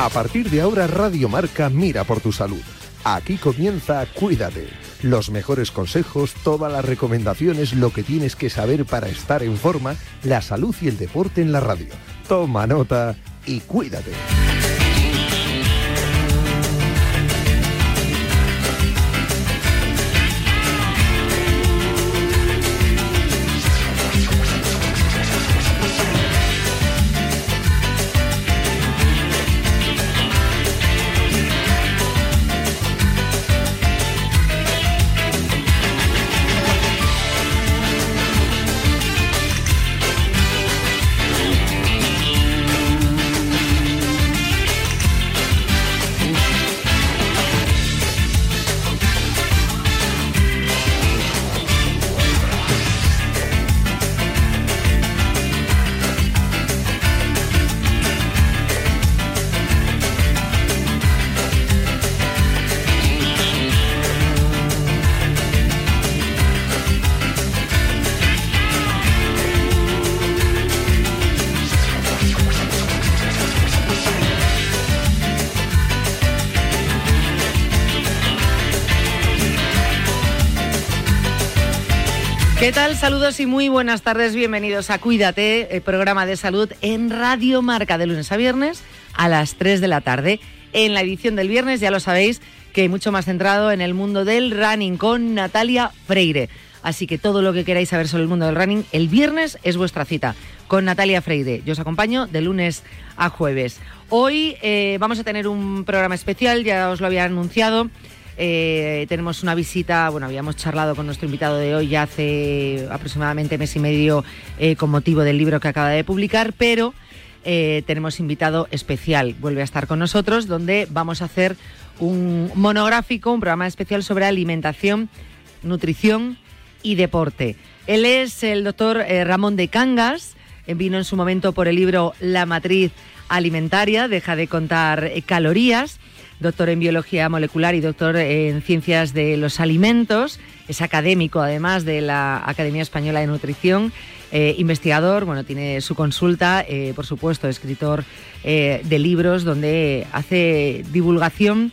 A partir de ahora Radio Marca mira por tu salud. Aquí comienza Cuídate. Los mejores consejos, todas las recomendaciones, lo que tienes que saber para estar en forma, la salud y el deporte en la radio. Toma nota y cuídate. Saludos y muy buenas tardes. Bienvenidos a Cuídate, el programa de salud en Radio Marca de lunes a viernes a las 3 de la tarde. En la edición del viernes, ya lo sabéis, que mucho más centrado en el mundo del running con Natalia Freire. Así que todo lo que queráis saber sobre el mundo del running, el viernes es vuestra cita con Natalia Freire. Yo os acompaño de lunes a jueves. Hoy eh, vamos a tener un programa especial, ya os lo había anunciado. Eh, tenemos una visita, bueno, habíamos charlado con nuestro invitado de hoy ya hace aproximadamente mes y medio eh, con motivo del libro que acaba de publicar, pero eh, tenemos invitado especial, vuelve a estar con nosotros, donde vamos a hacer un monográfico, un programa especial sobre alimentación, nutrición y deporte. Él es el doctor Ramón de Cangas, vino en su momento por el libro La matriz alimentaria, deja de contar calorías doctor en biología molecular y doctor en ciencias de los alimentos. Es académico, además, de la Academia Española de Nutrición. Eh, investigador, bueno, tiene su consulta, eh, por supuesto, escritor eh, de libros donde hace divulgación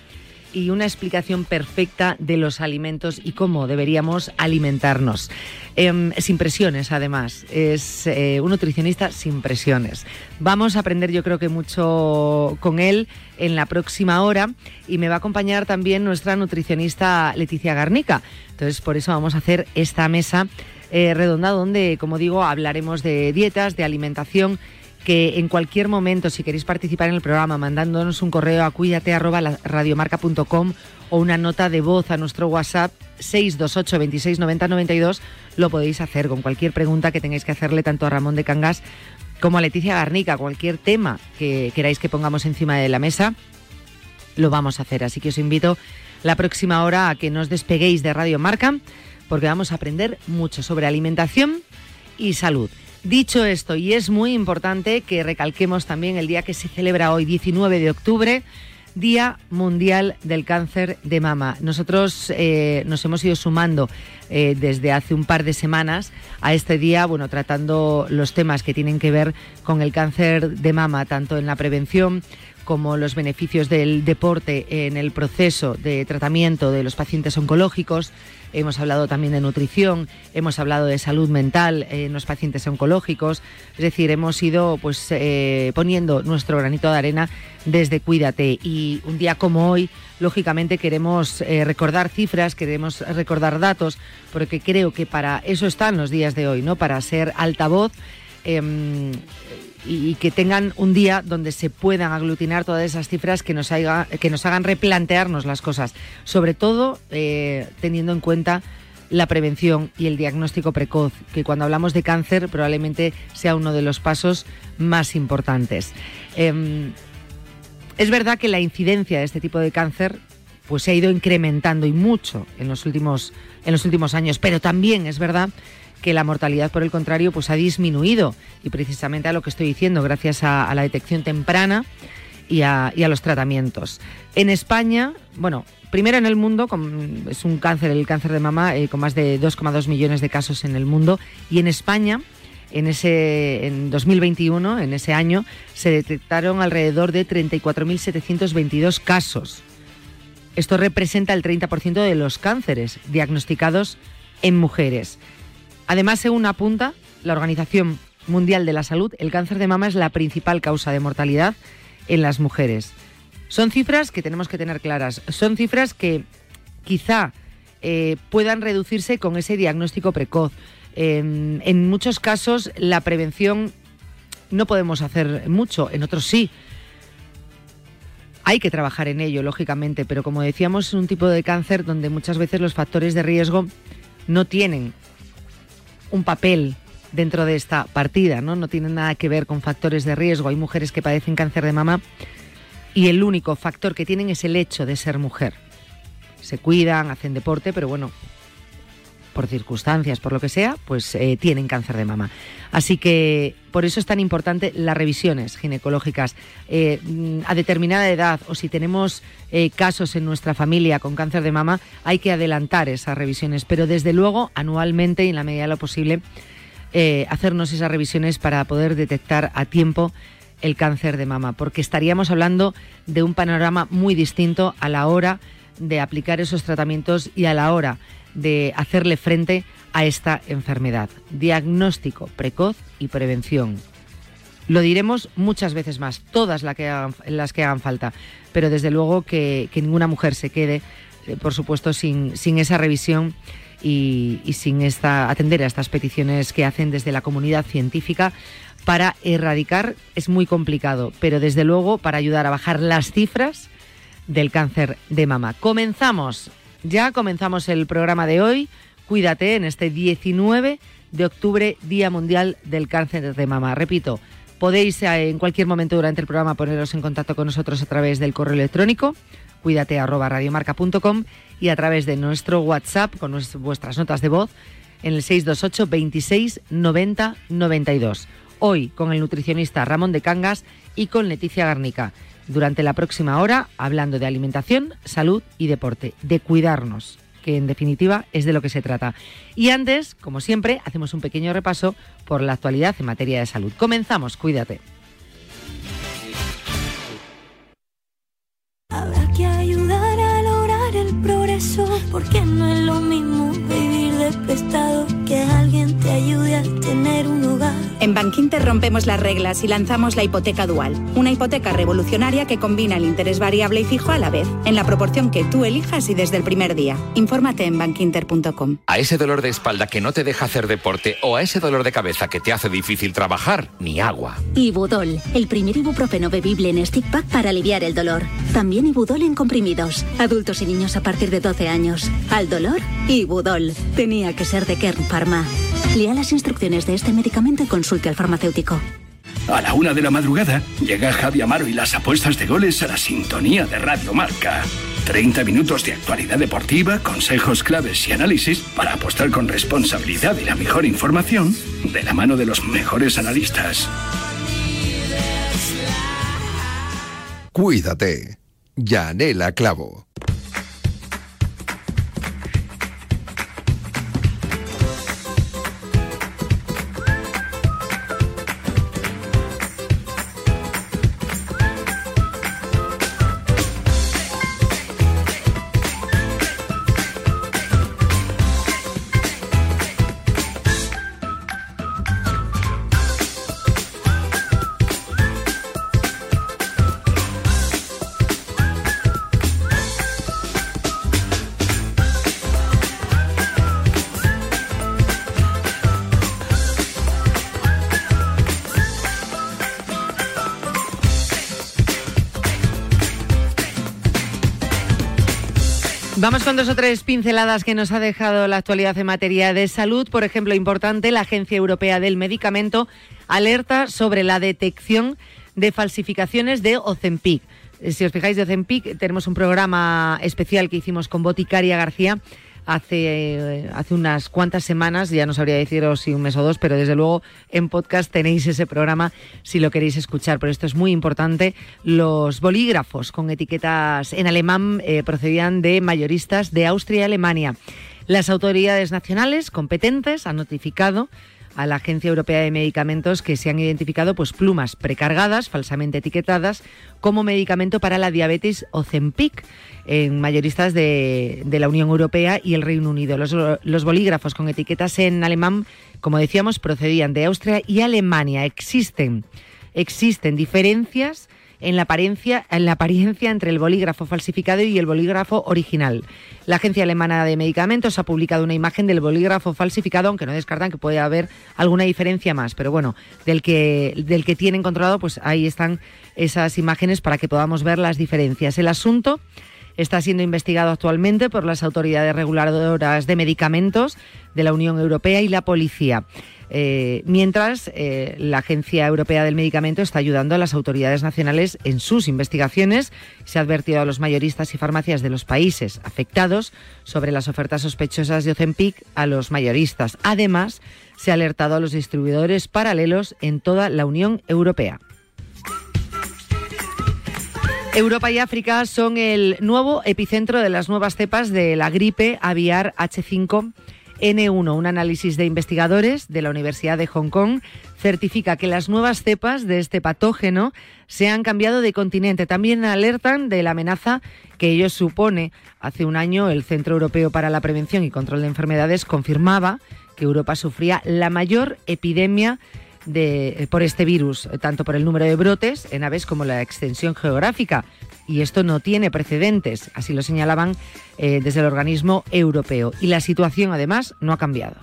y una explicación perfecta de los alimentos y cómo deberíamos alimentarnos. Em, sin presiones, además. Es eh, un nutricionista sin presiones. Vamos a aprender, yo creo que mucho con él en la próxima hora y me va a acompañar también nuestra nutricionista Leticia Garnica. Entonces, por eso vamos a hacer esta mesa eh, redonda donde, como digo, hablaremos de dietas, de alimentación que en cualquier momento, si queréis participar en el programa, mandándonos un correo a cuídate.radiomarca.com o una nota de voz a nuestro WhatsApp 628 26 90 92, lo podéis hacer con cualquier pregunta que tengáis que hacerle tanto a Ramón de Cangas como a Leticia Garnica, cualquier tema que queráis que pongamos encima de la mesa, lo vamos a hacer. Así que os invito la próxima hora a que nos despeguéis de Radio Marca, porque vamos a aprender mucho sobre alimentación y salud. Dicho esto, y es muy importante que recalquemos también el día que se celebra hoy, 19 de octubre, Día Mundial del Cáncer de Mama. Nosotros eh, nos hemos ido sumando eh, desde hace un par de semanas a este día, bueno, tratando los temas que tienen que ver con el cáncer de mama, tanto en la prevención como los beneficios del deporte en el proceso de tratamiento de los pacientes oncológicos, hemos hablado también de nutrición, hemos hablado de salud mental en los pacientes oncológicos, es decir, hemos ido pues eh, poniendo nuestro granito de arena desde Cuídate y un día como hoy, lógicamente queremos eh, recordar cifras, queremos recordar datos, porque creo que para eso están los días de hoy, ¿no? Para ser altavoz. Em, y, que tengan un día donde se puedan aglutinar todas esas cifras que nos, que nos hagan replantearnos las cosas, sobre todo eh, teniendo en cuenta la prevención y el diagnóstico precoz, que cuando hablamos de cáncer probablemente sea uno de los pasos más importantes. Em, es verdad que la incidencia de este tipo de cáncer pues se ha ido incrementando y mucho en los últimos, en los últimos años, pero también es verdad que la mortalidad, por el contrario, pues ha disminuido. Y precisamente a lo que estoy diciendo, gracias a, la detección temprana y a, los tratamientos. En España, bueno, primero en el mundo, es un cáncer, el cáncer de mama, eh, con más de 2,2 millones de casos en el mundo. Y en España, en ese en 2021, en ese año, se detectaron alrededor de 34.722 casos. Esto representa el 30% de los cánceres diagnosticados en mujeres. Además, según apunta la Organización Mundial de la Salud, el cáncer de mama es la principal causa de mortalidad en las mujeres. Son cifras que tenemos que tener claras. Son cifras que quizá eh, puedan reducirse con ese diagnóstico precoz. en muchos casos la prevención no podemos hacer mucho, en otros sí. Hay que trabajar en ello, lógicamente, pero como decíamos, es un tipo de cáncer donde muchas veces los factores de riesgo no tienen un papel dentro de esta partida, ¿no? No tienen nada que ver con factores de riesgo. Hay mujeres que padecen cáncer de mama y el único factor que tienen es el hecho de ser mujer. Se cuidan, hacen deporte, pero bueno, por circunstancias, por lo que sea, pues eh, tienen cáncer de mama. Así que por eso es tan importante las revisiones ginecológicas. Eh, a determinada edad o si tenemos eh, casos en nuestra familia con cáncer de mama, hay que adelantar esas revisiones, pero desde luego anualmente y en la medida de lo posible hacernos esas revisiones para poder detectar a tiempo el cáncer de mama, porque estaríamos hablando de un panorama muy distinto a la hora de aplicar esos tratamientos y a la hora de hacerle frente a esta enfermedad. Diagnóstico precoz y prevención. Lo diremos muchas veces más, todas las que hagan, las que hagan falta, pero desde luego que, ninguna mujer se quede, eh, por supuesto, sin, sin esa revisión y, sin esta, atender a estas peticiones que hacen desde la comunidad científica para erradicar es muy complicado, pero desde luego para ayudar a bajar las cifras del cáncer de mama. Comenzamos ya comenzamos el programa de hoy. Cuídate en este 19 de octubre, Día Mundial del Cáncer de Mama. Repito, podéis eh, en cualquier momento durante el programa poneros en contacto con nosotros a través del correo electrónico cuídate y a través de nuestro WhatsApp con vuestras notas de voz en el 628 26 90 92. Hoy con el nutricionista Ramón de Cangas y con Leticia Garnica durante la próxima hora hablando de alimentación, salud y deporte, de cuidarnos, que en definitiva es de lo que se trata. Y antes, como siempre, hacemos un pequeño repaso por la actualidad en materia de salud. Comenzamos, cuídate. Habrá que ayudar a lograr el progreso, porque no es lo mismo vivir de prestado que alguien te ayude a tener un. En Bankinter rompemos las reglas y lanzamos la hipoteca dual, una hipoteca revolucionaria que combina el interés variable y fijo a la vez, en la proporción que tú elijas y desde el primer día. Infórmate en bankinter.com. A ese dolor de espalda que no te deja hacer deporte o a ese dolor de cabeza que te hace difícil trabajar, ni agua. Ibudol, el primer ibuprofeno bebible en stick pack para aliviar el dolor. También Ibudol en comprimidos, adultos y niños a partir de 12 años. Al dolor, Ibudol. Tenía que ser de Kern Pharma. Lea las instrucciones de este medicamento y consulte al farmacéutico. A la una de la madrugada llega Javi Amaro y las apuestas de goles a la sintonía de Radio Marca. 30 minutos de actualidad deportiva, consejos claves y análisis para apostar con responsabilidad y la mejor información de la mano de los mejores analistas. Cuídate. Yanela Clavo. Vamos con dos o tres pinceladas que nos ha dejado la actualidad en materia de salud. Por ejemplo, importante, la Agencia Europea del Medicamento alerta sobre la detección de falsificaciones de Ozempic. Eh, si os fijáis de Ozempic, tenemos un programa especial que hicimos con Boticaria García hace, eh, hace unas cuantas semanas, ya no sabría deciros si un mes o dos, pero desde luego en podcast tenéis ese programa si lo queréis escuchar. Pero esto es muy importante. Los bolígrafos con etiquetas en alemán eh, procedían de mayoristas de Austria y Alemania. Las autoridades nacionales competentes han notificado a la Agencia Europea de Medicamentos que se han identificado pues, plumas precargadas, falsamente etiquetadas, como medicamento para la diabetes Ozempic en mayoristas de, la Unión Europea y el Reino Unido. Los, los bolígrafos con etiquetas en alemán, como decíamos, procedían de Austria y Alemania. Existen, existen diferencias en la, apariencia, en la apariencia entre el bolígrafo falsificado y el bolígrafo original. La Agencia Alemana de Medicamentos ha publicado una imagen del bolígrafo falsificado, aunque no descartan que puede haber alguna diferencia más. Pero bueno, del que, del que tienen controlado, pues ahí están esas imágenes para que podamos ver las diferencias. El asunto está siendo investigado actualmente por las autoridades reguladoras de medicamentos de la Unión Europea y la policía. Eh, mientras eh, la Agencia Europea del Medicamento está ayudando a las autoridades nacionales en sus investigaciones. Se ha advertido a los mayoristas y farmacias de los países afectados sobre las ofertas sospechosas de Ozempic a los mayoristas. Además, se ha alertado a los distribuidores paralelos en toda la Unión Europea. Europa y África son el nuevo epicentro de las nuevas cepas de la gripe aviar H5 N1, un análisis de investigadores de la Universidad de Hong Kong, certifica que las nuevas cepas de este patógeno se han cambiado de continente. También alertan de la amenaza que ello supone. Hace un año el Centro Europeo para la Prevención y Control de Enfermedades confirmaba que Europa sufría la mayor epidemia de, por este virus, tanto por el número de brotes en aves como la extensión geográfica y esto no tiene precedentes, así lo señalaban eh, desde el organismo europeo. Y la situación, además, no ha cambiado.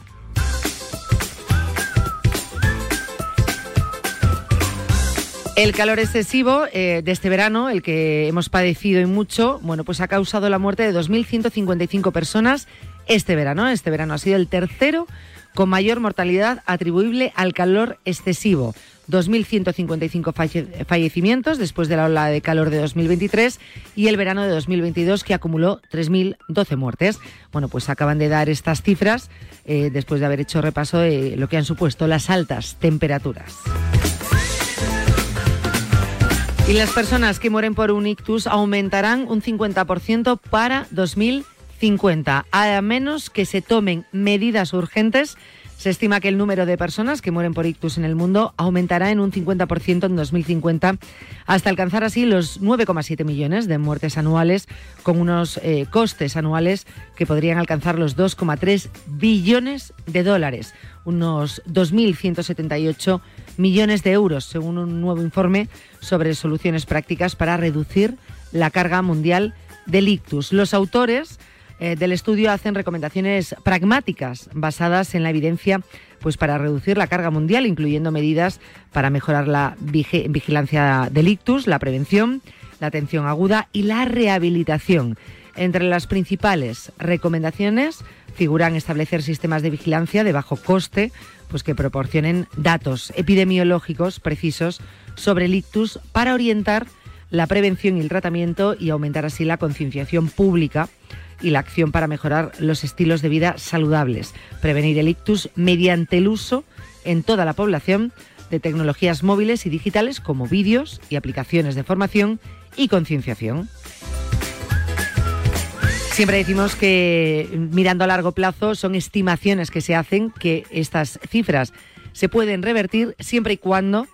El calor excesivo eh, de este verano, el que hemos padecido y mucho, bueno, pues ha causado la muerte de 2.155 personas este verano. Este verano ha sido el tercero con mayor mortalidad atribuible al calor excesivo. 2.155 fallecimientos después de la ola de calor de 2023 y el verano de 2022 que acumuló 3.012 muertes. Bueno, pues acaban de dar estas cifras eh, después de haber hecho repaso de lo que han supuesto las altas temperaturas. Y las personas que mueren por un ictus aumentarán un 50% para 2050, a menos que se tomen medidas urgentes se estima que el número de personas que mueren por ictus en el mundo aumentará en un 50% en 2050 hasta alcanzar así los 9,7 millones de muertes anuales con unos eh, costes anuales que podrían alcanzar los 2,3 billones de dólares, unos 2.178 millones de euros, según un nuevo informe sobre soluciones prácticas para reducir la carga mundial del ictus. Los autores eh, del estudio hacen recomendaciones pragmáticas basadas en la evidencia pues para reducir la carga mundial, incluyendo medidas para mejorar la vigilancia del ictus, la prevención, la atención aguda y la rehabilitación. Entre las principales recomendaciones figuran establecer sistemas de vigilancia de bajo coste, pues que proporcionen datos epidemiológicos precisos sobre el ictus para orientar la prevención y el tratamiento y aumentar así la concienciación pública y la acción para mejorar los estilos de vida saludables, prevenir el ictus mediante el uso en toda la población de tecnologías móviles y digitales como vídeos y aplicaciones de formación y concienciación. Siempre decimos que mirando a largo plazo son estimaciones que se hacen que estas cifras se pueden revertir siempre y cuando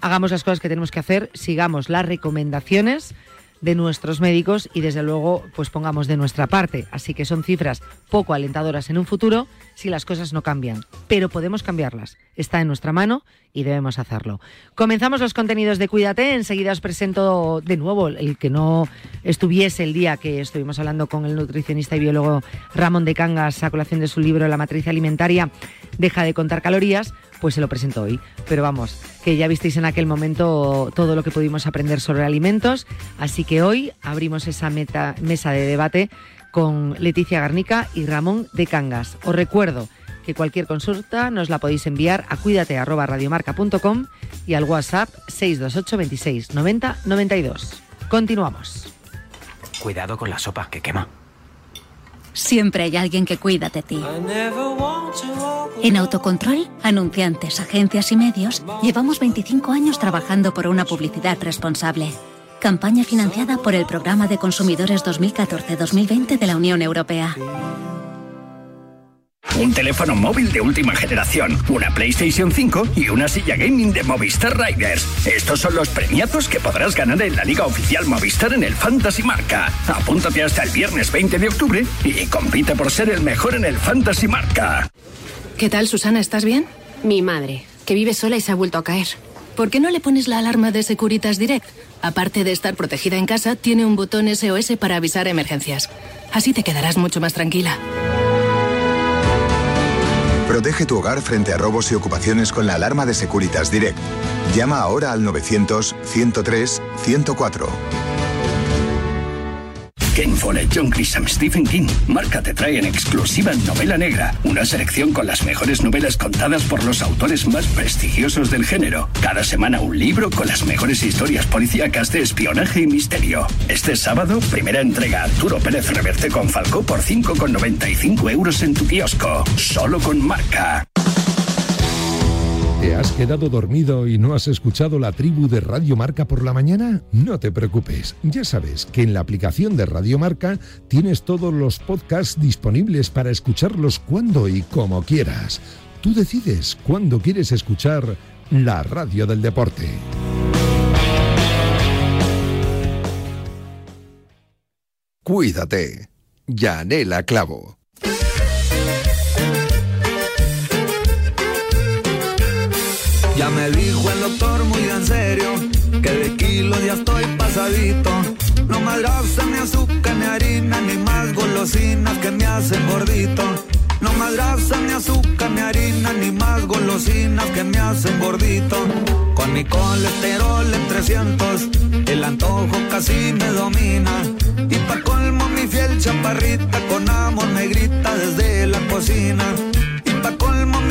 hagamos las cosas que tenemos que hacer, sigamos las recomendaciones de nuestros médicos y desde luego pues pongamos de nuestra parte. Así que son cifras poco alentadoras en un futuro si las cosas no cambian, pero podemos cambiarlas. Está en nuestra mano y debemos hacerlo. Comenzamos los contenidos de Cuídate. Enseguida os presento de nuevo el que no estuviese el día que estuvimos hablando con el nutricionista y biólogo Ramón de Cangas a colación de su libro La matriz alimentaria deja de contar calorías pues se lo presento hoy. Pero vamos, que ya visteis en aquel momento todo lo que pudimos aprender sobre alimentos, así que hoy abrimos esa mesa de debate con Leticia Garnica y Ramón de Cangas. Os recuerdo que cualquier consulta nos la podéis enviar a cuídate@radiomarca.com y al WhatsApp 628 26 90 92. Continuamos. Cuidado con la sopa que quema. Siempre hay alguien que cuida de ti. En Autocontrol, anunciantes, agencias y medios, llevamos 25 años trabajando por una publicidad responsable. Campaña financiada por el Programa de Consumidores 2014-2020 de la Unión Europea. un teléfono móvil de última generación, una PlayStation 5 y una silla gaming de Movistar Riders. Estos son los premiados que podrás ganar en la Liga Oficial Movistar en el Fantasy Marca. Apúntate hasta el viernes 20 de octubre y compite por ser el mejor en el Fantasy Marca. ¿Qué tal, Susana? ¿Estás bien? Mi madre, que vive sola y se ha vuelto a caer. ¿Por qué no le pones la alarma de Securitas Direct? Aparte de estar protegida en casa, tiene un botón SOS para avisar emergencias. Así te quedarás mucho más tranquila. Protege tu hogar frente a robos y ocupaciones con la alarma de Securitas Direct. Llama ahora al 900-103-104. Ken Follett, John Grisham, Stephen King. Marca te trae en exclusiva Novela Negra, una selección con las mejores novelas contadas por los autores más prestigiosos del género. Cada semana un libro con las mejores historias policíacas de espionaje y misterio. Este sábado, primera entrega Arturo Pérez Reverte con Falcó por 5,95 euros en tu kiosco. Solo con Marca. ¿Te has quedado dormido y no has escuchado la tribu de Radio Marca por la mañana? No te preocupes, ya sabes que en la aplicación de Radio Marca tienes todos los podcasts disponibles para escucharlos cuando y como quieras. Tú decides cuándo quieres escuchar la radio del deporte. Cuídate. Yanela Clavo. Ya me dijo el doctor muy en serio que de kilos ya estoy pasadito. No más grasa, ni azúcar, ni harina, ni más golosinas que me hacen gordito. No más grasa, ni azúcar, ni harina, ni más golosinas que me hacen gordito. Con mi colesterol en 300, el antojo casi me domina. Y pa' colmo mi fiel chaparrita con amor me grita desde la cocina.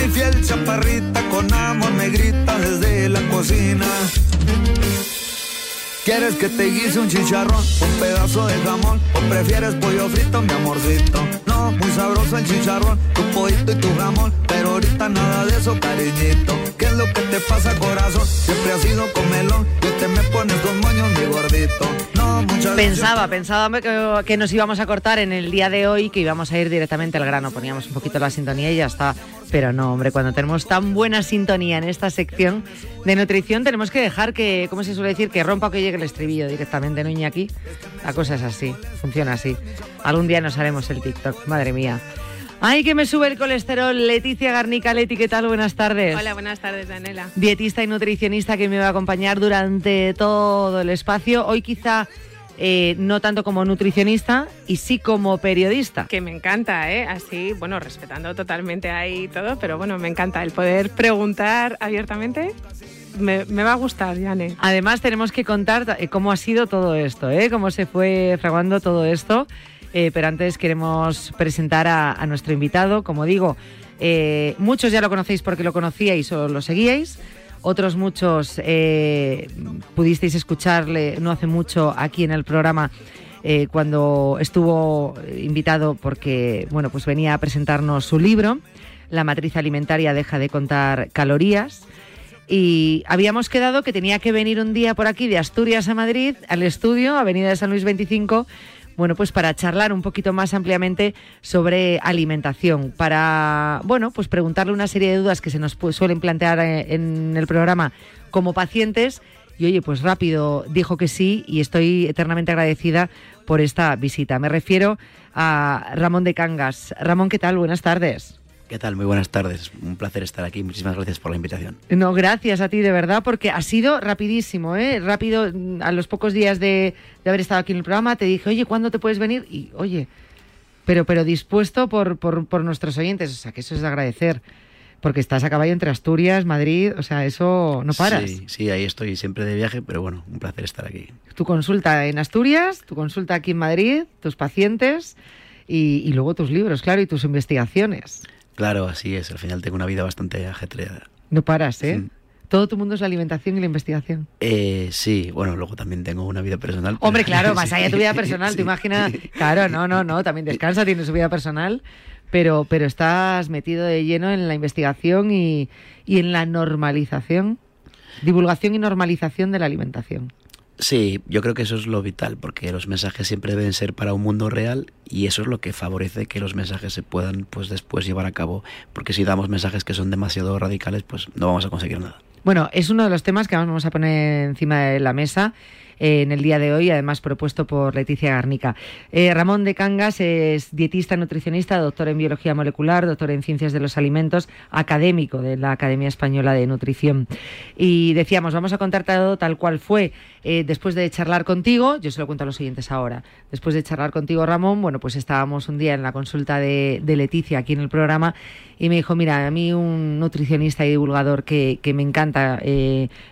Mi fiel chaparrita con amor me grita desde la cocina. ¿Quieres que te guise un chicharrón, un pedazo de jamón o prefieres pollo frito, mi amorcito? Muy sabroso el chicharrón, tu pollito y tu jamón, pero ahorita nada de eso, cariñito. ¿Qué es lo que te pasa, corazón? Siempre has sido comelón y te me pones con moños, mi gordito. No, muchas Pensaba, pensaba que, que nos íbamos a cortar en el día de hoy, que íbamos a ir directamente al grano. Poníamos un poquito la sintonía y ya está. Pero no, hombre, cuando tenemos tan buena sintonía en esta sección de nutrición, tenemos que dejar que, ¿cómo se suele decir? Que rompa o que llegue el estribillo directamente, ¿no, Iñaki? La cosa es así, funciona así. Algún día nos haremos el TikTok, madre mía. Ay, que me sube el colesterol. Leticia Garnica, Leti, ¿qué tal? Buenas tardes. Hola, buenas tardes, Daniela. Dietista y nutricionista que me va a acompañar durante todo el espacio. Hoy quizá eh, no tanto como nutricionista y sí como periodista. Que me encanta, ¿eh? Así, bueno, respetando totalmente ahí todo, pero bueno, me encanta el poder preguntar abiertamente. Me, me va a gustar, Yane. Además, tenemos que contar eh, cómo ha sido todo esto, ¿eh? cómo se fue fraguando todo esto. Eh, pero antes queremos presentar a, nuestro invitado. Como digo, eh, muchos ya lo conocéis porque lo conocíais o lo seguíais. Otros muchos eh, pudisteis escucharle no hace mucho aquí en el programa cuando estuvo invitado porque bueno pues venía a presentarnos su libro La matriz alimentaria deja de contar calorías y habíamos quedado que tenía que venir un día por aquí de Asturias a Madrid al estudio Avenida de San Luis 25 bueno, pues para charlar un poquito más ampliamente sobre alimentación, para, bueno, pues preguntarle una serie de dudas que se nos suelen plantear eh, en el programa como pacientes. Y oye, pues rápido dijo que sí y estoy eternamente agradecida por esta visita. Me refiero a Ramón de Cangas. Ramón, ¿qué tal? Buenas tardes. ¿Qué tal? Muy buenas tardes. Un placer estar aquí. Muchísimas gracias por la invitación. No, gracias a ti de verdad, porque ha sido rapidísimo, ¿eh? Rápido, a los pocos días de, de haber estado aquí en el programa, te dije, oye, ¿cuándo te puedes venir? Y, oye, pero, pero dispuesto por, por, por nuestros oyentes, o sea, que eso es de agradecer, porque estás a caballo entre Asturias, Madrid, o sea, eso no paras. Sí, sí, ahí estoy siempre de viaje, pero bueno, un placer estar aquí. Tu consulta en Asturias, tu consulta aquí en Madrid, tus pacientes y, y luego tus libros, claro, y tus investigaciones. Claro, así es. Al final tengo una vida bastante ajetreada. No paras, ¿eh? Todo tu mundo es la alimentación y la investigación. Eh, sí, bueno, luego también tengo una vida personal. pero- Hombre, claro, más allá de tu vida personal, sí. te imaginas. Claro, no, no, no, también descansa, tiene su vida personal, pero, pero estás metido de lleno en la investigación y, y en la normalización, divulgación y normalización de la alimentación. Sí, yo creo que eso es lo vital, porque los mensajes siempre deben ser para un mundo real y eso es lo que favorece que los mensajes se puedan pues después llevar a cabo, porque si damos mensajes que son demasiado radicales, pues no vamos a conseguir nada. Bueno, es uno de los temas que vamos a poner encima de la mesa eh, en el día de hoy, además propuesto por Leticia Garnica. Eh, Ramón de Cangas es dietista nutricionista, doctor en biología molecular, doctor en ciencias de los alimentos, académico de la Academia Española de Nutrición. Y decíamos, vamos a contar todo tal cual fue. Eh, después de charlar contigo, yo se lo cuento a los siguientes ahora, después de charlar contigo, Ramón, bueno, pues estábamos un día en la consulta de, Leticia aquí en el programa y me dijo, mira, a mí un nutricionista y divulgador que, que me encanta,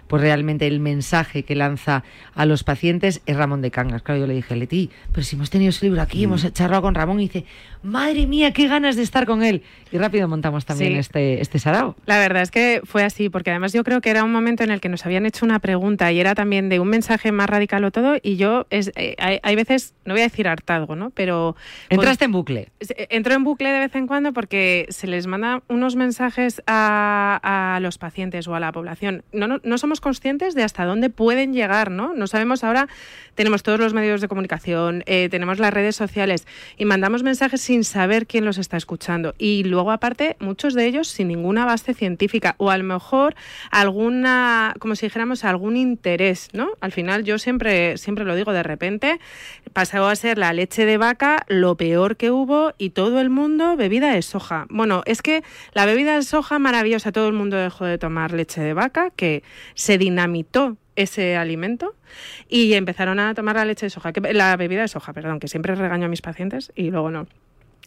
pues realmente el mensaje que lanza a los pacientes es Ramón de Cangas. Claro, yo le dije, Leti, pero si hemos tenido ese libro aquí, hemos mm. charlado con Ramón y dice, madre mía, qué ganas de estar con él. Y rápido montamos también este, este sarao. La verdad es que fue así, porque además yo creo que era un momento en el que nos habían hecho una pregunta y era también de un mensaje más radical o todo, y yo es, eh, hay, veces, no voy a decir hartazgo, ¿no? Pero... Entraste en bucle. Eh, entro en bucle de vez en cuando porque se les manda unos mensajes a, a los pacientes o a la población. No, no, no somos conscientes de hasta dónde pueden llegar, ¿no? No sabemos ahora, tenemos todos los medios de comunicación, eh, tenemos las redes sociales y mandamos mensajes sin saber quién los está escuchando. Y luego, aparte, muchos de ellos sin ninguna base científica o a lo mejor alguna, como si dijéramos, algún interés, ¿no? Al final, yo siempre, siempre lo digo, de repente pasó a ser la leche de vaca lo peor que hubo y todo el mundo bebida de soja. Bueno, es que la bebida de soja maravillosa, todo el mundo dejó de tomar leche de vaca, que se dinamitó ese alimento y empezaron a tomar la leche de soja, que, la bebida de soja, perdón, que siempre regaño a mis pacientes y luego no.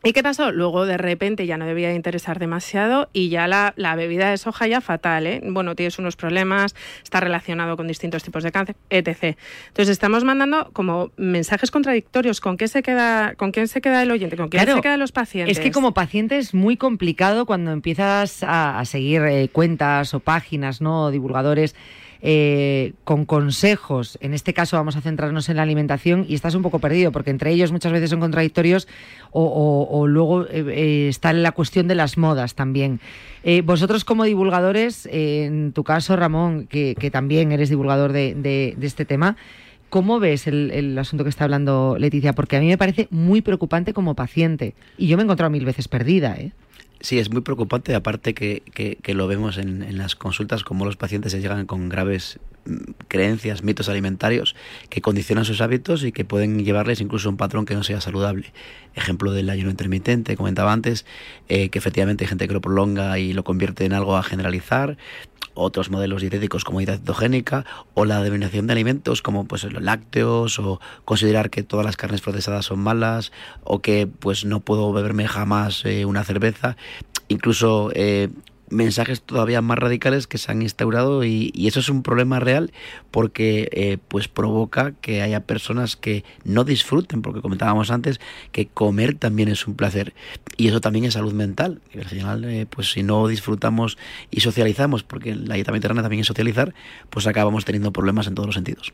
¿Y qué pasó? Luego de repente ya no debía de interesar demasiado y ya la, bebida de soja ya fatal, ¿eh? Bueno, tienes unos problemas, está relacionado con distintos tipos de cáncer, etc. Entonces estamos mandando como mensajes contradictorios. ¿Con qué se queda, con quién se queda el oyente? ¿Con quién se quedan los pacientes? Es que como paciente es muy complicado cuando empiezas a, seguir eh, cuentas o páginas, ¿no? divulgadores eh, con consejos. En este caso vamos a centrarnos en la alimentación y estás un poco perdido porque entre ellos muchas veces son contradictorios o, luego eh, eh, está la cuestión de las modas también. vosotros como divulgadores, en tu caso Ramón, que, también eres divulgador de, este tema, ¿Cómo ves el, asunto que está hablando Leticia? Porque a mí me parece muy preocupante como paciente. Y yo me he encontrado mil veces perdida. ¿eh? Sí, es muy preocupante, aparte que, que, lo vemos en, en, las consultas, como los pacientes se llegan con graves creencias, mitos alimentarios que condicionan sus hábitos y que pueden llevarles incluso a un patrón que no sea saludable. Ejemplo del ayuno intermitente, comentaba antes, eh, que efectivamente hay gente que lo prolonga y lo convierte en algo a generalizar, otros modelos dietéticos como dieta cetogénica o la denominación de alimentos como pues los lácteos o considerar que todas las carnes procesadas son malas o que pues no puedo beberme jamás eh, una cerveza incluso eh, mensajes todavía más radicales que se han instaurado y, eso es un problema real porque eh, pues provoca que haya personas que no disfruten porque comentábamos antes que comer también es un placer y eso también es salud mental. Y al final eh, pues si no disfrutamos y socializamos porque la dieta mediterránea también es socializar pues acabamos teniendo problemas en todos los sentidos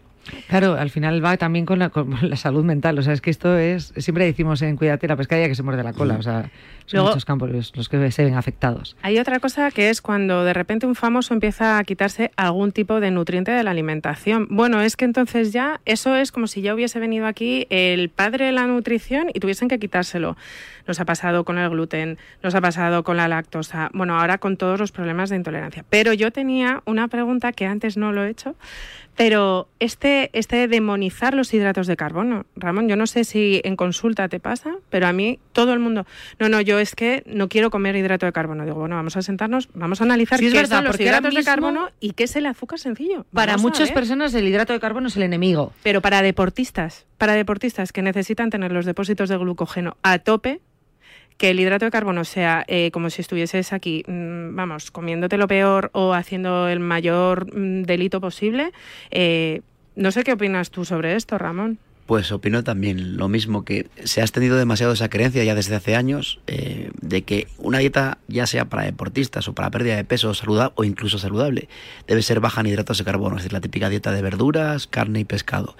Claro, al final va también con la, salud mental. O sea, es que esto es. Siempre decimos en Cuídate la pescadilla que se muerde la cola. O sea, son muchos campos los, que se ven afectados. Hay otra cosa que es cuando de repente un famoso empieza a quitarse algún tipo de nutriente de la alimentación. Bueno, es que entonces ya eso es como si ya hubiese venido aquí el padre de la nutrición y tuviesen que quitárselo. Nos ha pasado con el gluten, nos ha pasado con la lactosa, bueno, ahora con todos los problemas de intolerancia. Pero yo tenía una pregunta que antes no lo he hecho, pero este, este demonizar los hidratos de carbono, Ramón, yo no sé si en consulta te pasa, pero a mí todo el mundo, no, no, yo es que no quiero comer hidrato de carbono. Digo, bueno, vamos a sentarnos, vamos a analizar qué son los hidratos de carbono y qué es el azúcar sencillo. para muchas personas el hidrato de carbono es el enemigo. Pero para deportistas, para deportistas que necesitan tener los depósitos de glucógeno a tope, que el hidrato de carbono sea eh, como si estuvieses aquí, mm, vamos, comiéndote lo peor o haciendo el mayor mm, delito posible. Eh, no sé qué opinas tú sobre esto, Ramón. Pues opino también lo mismo, que se ha extendido demasiado esa creencia ya desde hace años eh, de que una dieta, ya sea para deportistas o para pérdida de peso saludable o incluso saludable, debe ser baja en hidratos de carbono, es decir, la típica dieta de verduras, carne y pescado,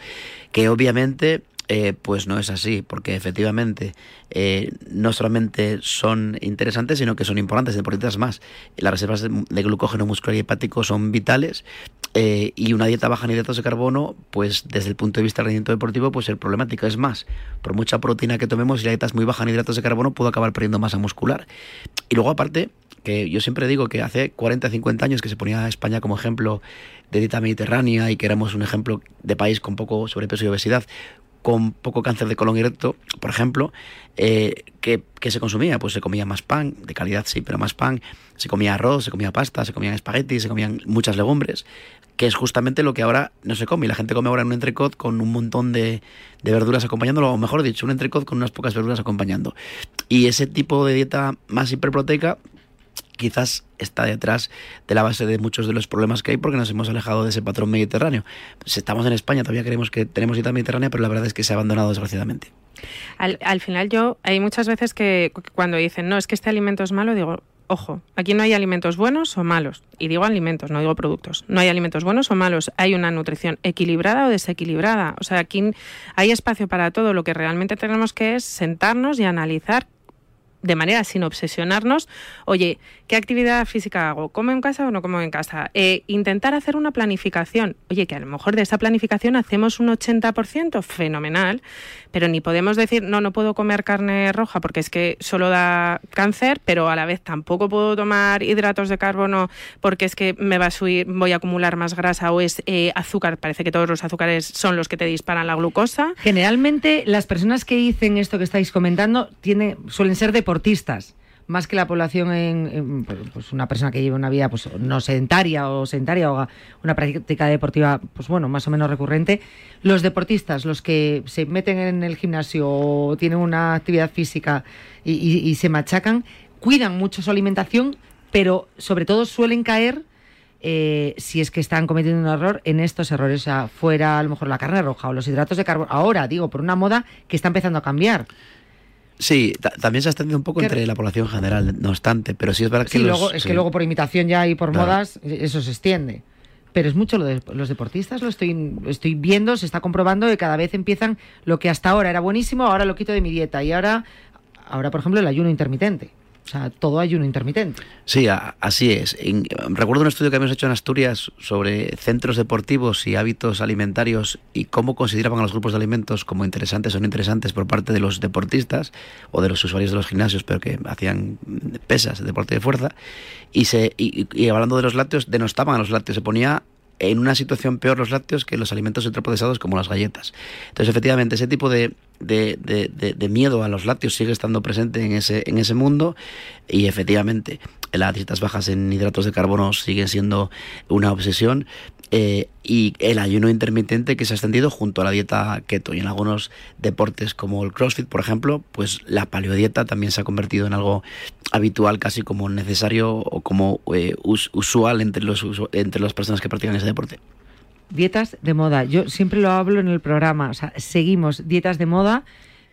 que obviamente eh, pues no es así, porque efectivamente eh, no solamente son interesantes, sino que son importantes, deportistas más. Las reservas de, glucógeno muscular y hepático son vitales eh, y una dieta baja en hidratos de carbono, pues desde el punto de vista del rendimiento deportivo, pues ser problemática. Es más, por mucha proteína que tomemos, si la dieta es muy baja en hidratos de carbono, puedo acabar perdiendo masa muscular. Y luego aparte, que yo siempre digo que hace 40, 50 años que se ponía España como ejemplo de dieta mediterránea y que éramos un ejemplo de país con poco sobrepeso y obesidad, con poco cáncer de colon y recto, por ejemplo, eh, que, se consumía? Pues se comía más pan, de calidad sí, pero más pan, se comía arroz, se comía pasta, se comían espaguetis, se comían muchas legumbres, que es justamente lo que ahora no se come. Y la gente come ahora un entrecot con un montón de, de verduras acompañándolo, o mejor dicho, un entrecot con unas pocas verduras acompañando. Y ese tipo de dieta más hiperproteica quizás está detrás de la base de muchos de los problemas que hay porque nos hemos alejado de ese patrón mediterráneo. Si estamos en España, todavía creemos que tenemos dieta mediterránea, pero la verdad es que se ha abandonado desgraciadamente. Al, al final yo, hay muchas veces que cuando dicen, no, es que este alimento es malo, digo, ojo, aquí no hay alimentos buenos o malos. Y digo alimentos, no digo productos. No hay alimentos buenos o malos. Hay una nutrición equilibrada o desequilibrada. O sea, aquí hay espacio para todo. Lo que realmente tenemos que es sentarnos y analizar de manera sin obsesionarnos, oye, ¿qué actividad física hago? ¿Como en casa o no como en casa? Eh, intentar hacer una planificación. Oye, que a lo mejor de esa planificación hacemos un 80%, fenomenal, pero ni podemos decir, no, no puedo comer carne roja porque es que solo da cáncer, pero a la vez tampoco puedo tomar hidratos de carbono porque es que me va a subir, voy a acumular más grasa o es eh, azúcar. Parece que todos los azúcares son los que te disparan la glucosa. Generalmente las personas que dicen esto que estáis comentando suelen ser de deportistas más que la población en, pues una persona que lleva una vida pues no sedentaria o sedentaria o una práctica deportiva pues bueno más o menos recurrente los deportistas los que se meten en el gimnasio o tienen una actividad física y, se machacan cuidan mucho su alimentación pero sobre todo suelen caer eh, si es que están cometiendo un error en estos errores, o sea, fuera a lo mejor la carne roja o los hidratos de carbono, ahora digo, por una moda que está empezando a cambiar. Sí, también se ha extendido un poco entre la población general, no obstante, pero sí es verdad que... luego, es que luego por imitación ya y por modas eso se extiende. Pero es mucho lo de los deportistas, lo estoy, estoy viendo, se está comprobando que cada vez empiezan lo que hasta ahora era buenísimo, ahora lo quito de mi dieta y ahora, ahora por ejemplo, el ayuno intermitente. O sea, todo ayuno intermitente. Sí, así es. recuerdo un estudio que habíamos hecho en Asturias sobre centros deportivos y hábitos alimentarios y cómo consideraban a los grupos de alimentos como interesantes o no interesantes por parte de los deportistas o de los usuarios de los gimnasios, pero que hacían pesas, deporte de fuerza. Y, se, hablando de los lácteos, denostaban a los lácteos. Se ponía en una situación peor los lácteos que los alimentos ultraprocesados como las galletas. Entonces, efectivamente, ese tipo de, de, miedo a los lácteos sigue estando presente en ese, en ese mundo y efectivamente las dietas bajas en hidratos de carbono siguen siendo una obsesión eh, y el ayuno intermitente que se ha extendido junto a la dieta keto y en algunos deportes como el CrossFit, por ejemplo, pues la paleodieta también se ha convertido en algo habitual, casi como necesario o como eh, usual entre, los, entre las personas que practican ese deporte. Dietas de moda. Yo siempre lo hablo en el programa. O sea, seguimos dietas de moda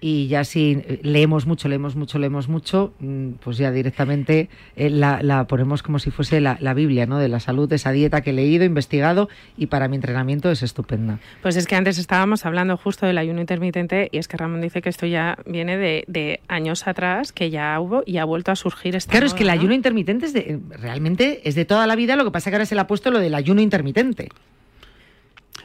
y ya si leemos mucho, leemos mucho, leemos mucho, mm, pues ya directamente eh, la, ponemos como si fuese la, Biblia, ¿no? De la salud, esa dieta que he leído, investigado y para mi entrenamiento es estupenda. Pues es que antes estábamos hablando justo del ayuno intermitente y es que Ramón dice que esto ya viene de, años atrás, que ya hubo y ha vuelto a surgir esta Claro, es que el ayuno intermitente es de, realmente es de toda la vida, lo que pasa es que ahora se le ha puesto lo del ayuno intermitente.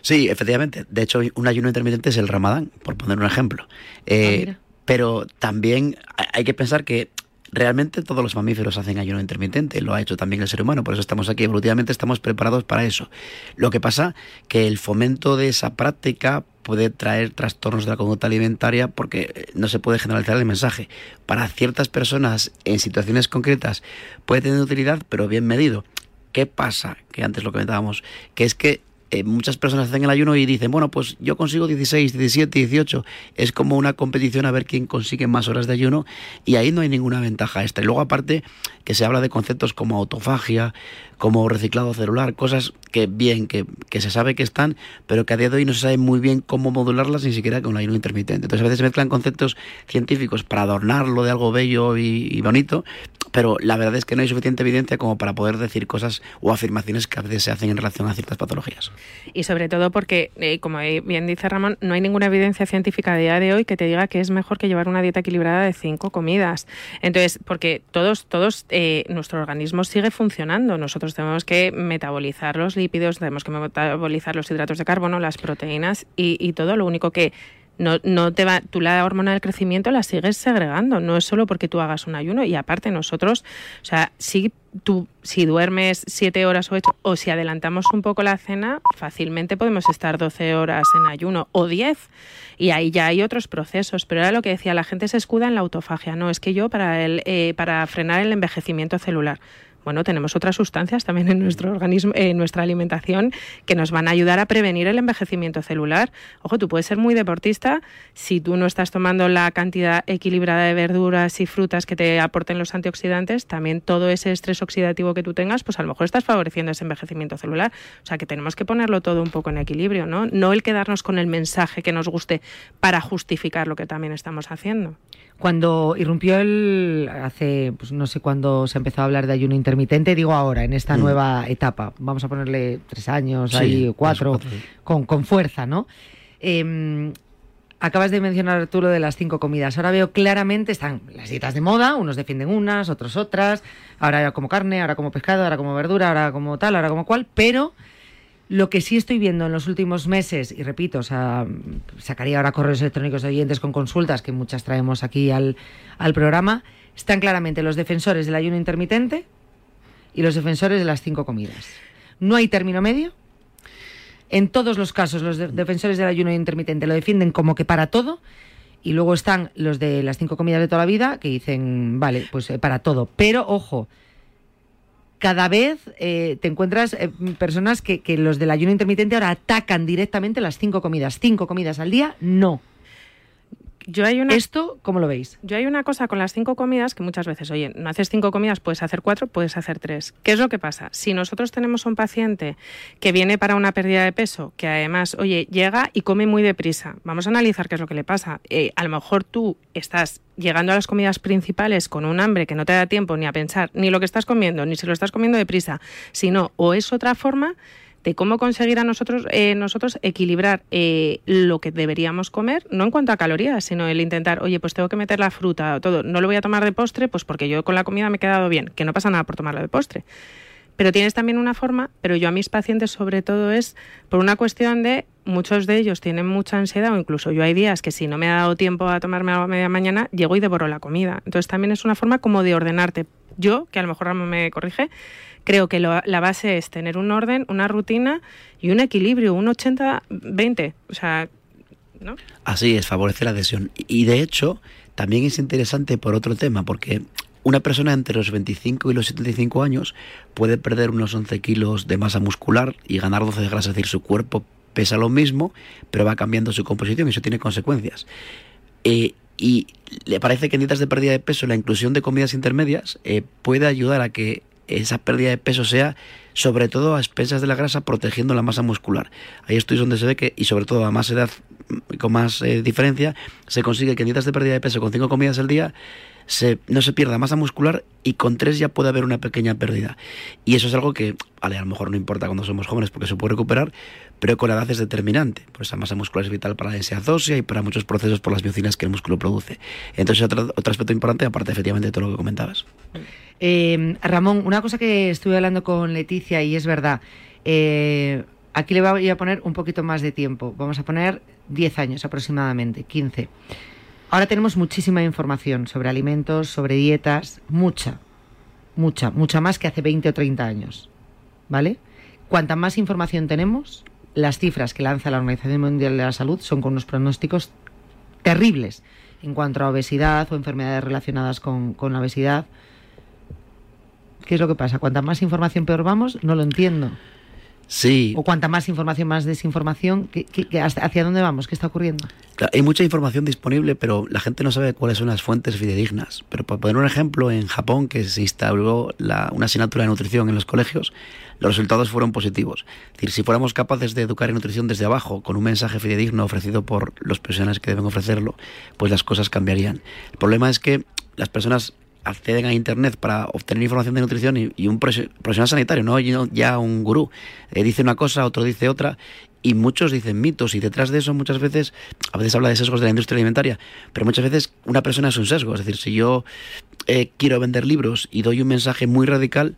Sí, efectivamente. De hecho, un ayuno intermitente es el ramadán, por poner un ejemplo. Eh, ah, pero también hay que pensar que realmente todos los mamíferos hacen ayuno intermitente, lo ha hecho también el ser humano, por eso estamos aquí, evolutivamente estamos preparados para eso. Lo que pasa que el fomento de esa práctica puede traer trastornos de la conducta alimentaria porque no se puede generalizar el mensaje. Para ciertas personas en situaciones concretas puede tener utilidad, pero bien medido. ¿Qué pasa? Que antes lo comentábamos, que es que eh, muchas personas hacen el ayuno y dicen, bueno, pues yo consigo 16, 17, 18. Es como una competición a ver quién consigue más horas de ayuno y ahí no hay ninguna ventaja extra. Y luego aparte que se habla de conceptos como autofagia, como reciclado celular, cosas que bien, que, se sabe que están, pero que a día de hoy no se sabe muy bien cómo modularlas ni siquiera con el ayuno intermitente. Entonces a veces se mezclan conceptos científicos para adornarlo de algo bello y bonito, pero la verdad es que no hay suficiente evidencia como para poder decir cosas o afirmaciones que a veces se hacen en relación a ciertas patologías. Y sobre todo porque, eh, como bien dice Ramón, no hay ninguna evidencia científica de día de hoy que te diga que es mejor que llevar una dieta equilibrada de cinco comidas. Entonces, porque todos, todos, eh, nuestro organismo sigue funcionando. Nosotros tenemos que metabolizar los lípidos, tenemos que metabolizar los hidratos de carbono, las proteínas y, todo. Lo único que no, te va, tú la hormona del crecimiento la sigues segregando, no es solo porque tú hagas un ayuno. Y aparte nosotros, o sea, si tú si duermes siete horas o ocho o si adelantamos un poco la cena, fácilmente podemos estar 12 horas en ayuno o 10 y ahí ya hay otros procesos, pero era lo que decía, la gente se escuda en la autofagia, no, es que yo para el, eh, para frenar el envejecimiento celular bueno, tenemos otras sustancias también en nuestro organismo, en nuestra alimentación, que nos van a ayudar a prevenir el envejecimiento celular. Ojo, tú puedes ser muy deportista si tú no estás tomando la cantidad equilibrada de verduras y frutas que te aporten los antioxidantes, también todo ese estrés oxidativo que tú tengas, pues a lo mejor estás favoreciendo ese envejecimiento celular. O sea que tenemos que ponerlo todo un poco en equilibrio, ¿no? No el quedarnos con el mensaje que nos guste para justificar lo que también estamos haciendo. Cuando irrumpió el, hace, pues no sé cuándo se empezó a hablar de ayuno intermitente, digo ahora, en esta mm. nueva etapa, vamos a ponerle tres años, ahí, cuatro, con, con, fuerza, ¿no? Em, acabas de mencionar tú lo de las cinco comidas. Ahora veo claramente, están las dietas de moda, unos defienden unas, otros otras, ahora como carne, ahora como pescado, ahora como verdura, ahora como tal, ahora como cual, pero lo que sí estoy viendo en los últimos meses, y repito, sacaría ahora correos electrónicos de oyentes con consultas, que muchas traemos aquí al, al programa, están claramente los defensores del ayuno intermitente y los defensores de las cinco comidas. No hay término medio. En todos los casos, los defensores del ayuno intermitente lo defienden como que para todo. Y luego están los de las cinco comidas de toda la vida que dicen, vale, pues eh, para todo. Pero ojo, cada vez eh, te encuentras eh, personas que, que los del ayuno intermitente ahora atacan directamente las cinco comidas. Cinco comidas al día, no. Yo hay una, ¿Esto cómo lo veis? Yo hay una cosa con las cinco comidas que muchas veces, oye, no haces cinco comidas, puedes hacer cuatro, puedes hacer tres. ¿Qué es lo que pasa? Si nosotros tenemos un paciente que viene para una pérdida de peso, que además, oye, llega y come muy deprisa, vamos a analizar qué es lo que le pasa. Eh, a lo mejor tú estás llegando a las comidas principales con un hambre que no te da tiempo ni a pensar ni lo que estás comiendo, ni si lo estás comiendo deprisa, sino o es otra forma de cómo conseguir a nosotros, eh, nosotros equilibrar eh, lo que deberíamos comer, no en cuanto a calorías, sino el intentar, oye, pues tengo que meter la fruta o todo, no lo voy a tomar de postre, pues porque yo con la comida me he quedado bien, que no pasa nada por tomarlo de postre. Pero tienes también una forma, pero yo a mis pacientes sobre todo es por una cuestión de muchos de ellos tienen mucha ansiedad o incluso yo hay días que si no me ha dado tiempo a tomarme algo a media mañana, llego y devoro la comida. Entonces también es una forma como de ordenarte. Yo, que a lo mejor me corrige, creo que la base es tener un orden, una rutina y un equilibrio, un 80-20. O sea, ¿no? Así es, favorece la adhesión. Y de hecho, también es interesante por otro tema, porque una persona entre los 25 y los 75 años puede perder unos 11 kilos de masa muscular y ganar 12 de grasa, es decir, su cuerpo pesa lo mismo, pero va cambiando su composición y eso tiene consecuencias. Eh, y le parece que en dietas de pérdida de peso la inclusión de comidas intermedias eh, puede ayudar a que esa pérdida de peso sea sobre todo a expensas de la grasa protegiendo la masa muscular. Hay estudios donde se ve que, y sobre todo a más edad, con más eh, diferencia, se consigue que en dietas de pérdida de peso con cinco comidas al día no se pierda masa muscular y con tres ya puede haber una pequeña pérdida. Y eso es algo que, a lo mejor no importa cuando somos jóvenes porque se puede recuperar, pero con la edad es determinante. Pues esa masa muscular es vital para la densidad ósea y para muchos procesos por las miocinas que el músculo produce. Entonces, otro, otro aspecto importante, aparte efectivamente de todo lo que comentabas. Eh, Ramón, una cosa que estuve hablando con Leticia y es verdad, eh, aquí le voy a poner un poquito más de tiempo. Vamos a poner 10 años aproximadamente, 15. Ahora tenemos muchísima información sobre alimentos, sobre dietas, mucha, mucha, mucha más que hace 20 o 30 años. ¿Vale? Cuanta más información tenemos, las cifras que lanza la Organización Mundial de la Salud son con unos pronósticos terribles en cuanto a obesidad o enfermedades relacionadas con, con la obesidad. ¿Qué es lo que pasa? Cuanta más información peor vamos, no lo entiendo. Sí. O cuanta más información, más desinformación. ¿qué, hacia dónde vamos? ¿Qué está ocurriendo? hay mucha información disponible, pero la gente no sabe cuáles son las fuentes fidedignas. Pero para poner un ejemplo, en Japón, que se instauró la, una asignatura de nutrición en los colegios, los resultados fueron positivos. Es decir, si fuéramos capaces de educar en nutrición desde abajo, con un mensaje fidedigno ofrecido por los profesionales que deben ofrecerlo, pues las cosas cambiarían. El problema es que las personas acceden a Internet para obtener información de nutrición y, un profesional sanitario, no ya un gurú, eh, dice una cosa, otro dice otra, y muchos dicen mitos y detrás de eso muchas veces, a veces habla de sesgos de la industria alimentaria, pero muchas veces una persona es un sesgo, es decir, si yo eh, quiero vender libros y doy un mensaje muy radical,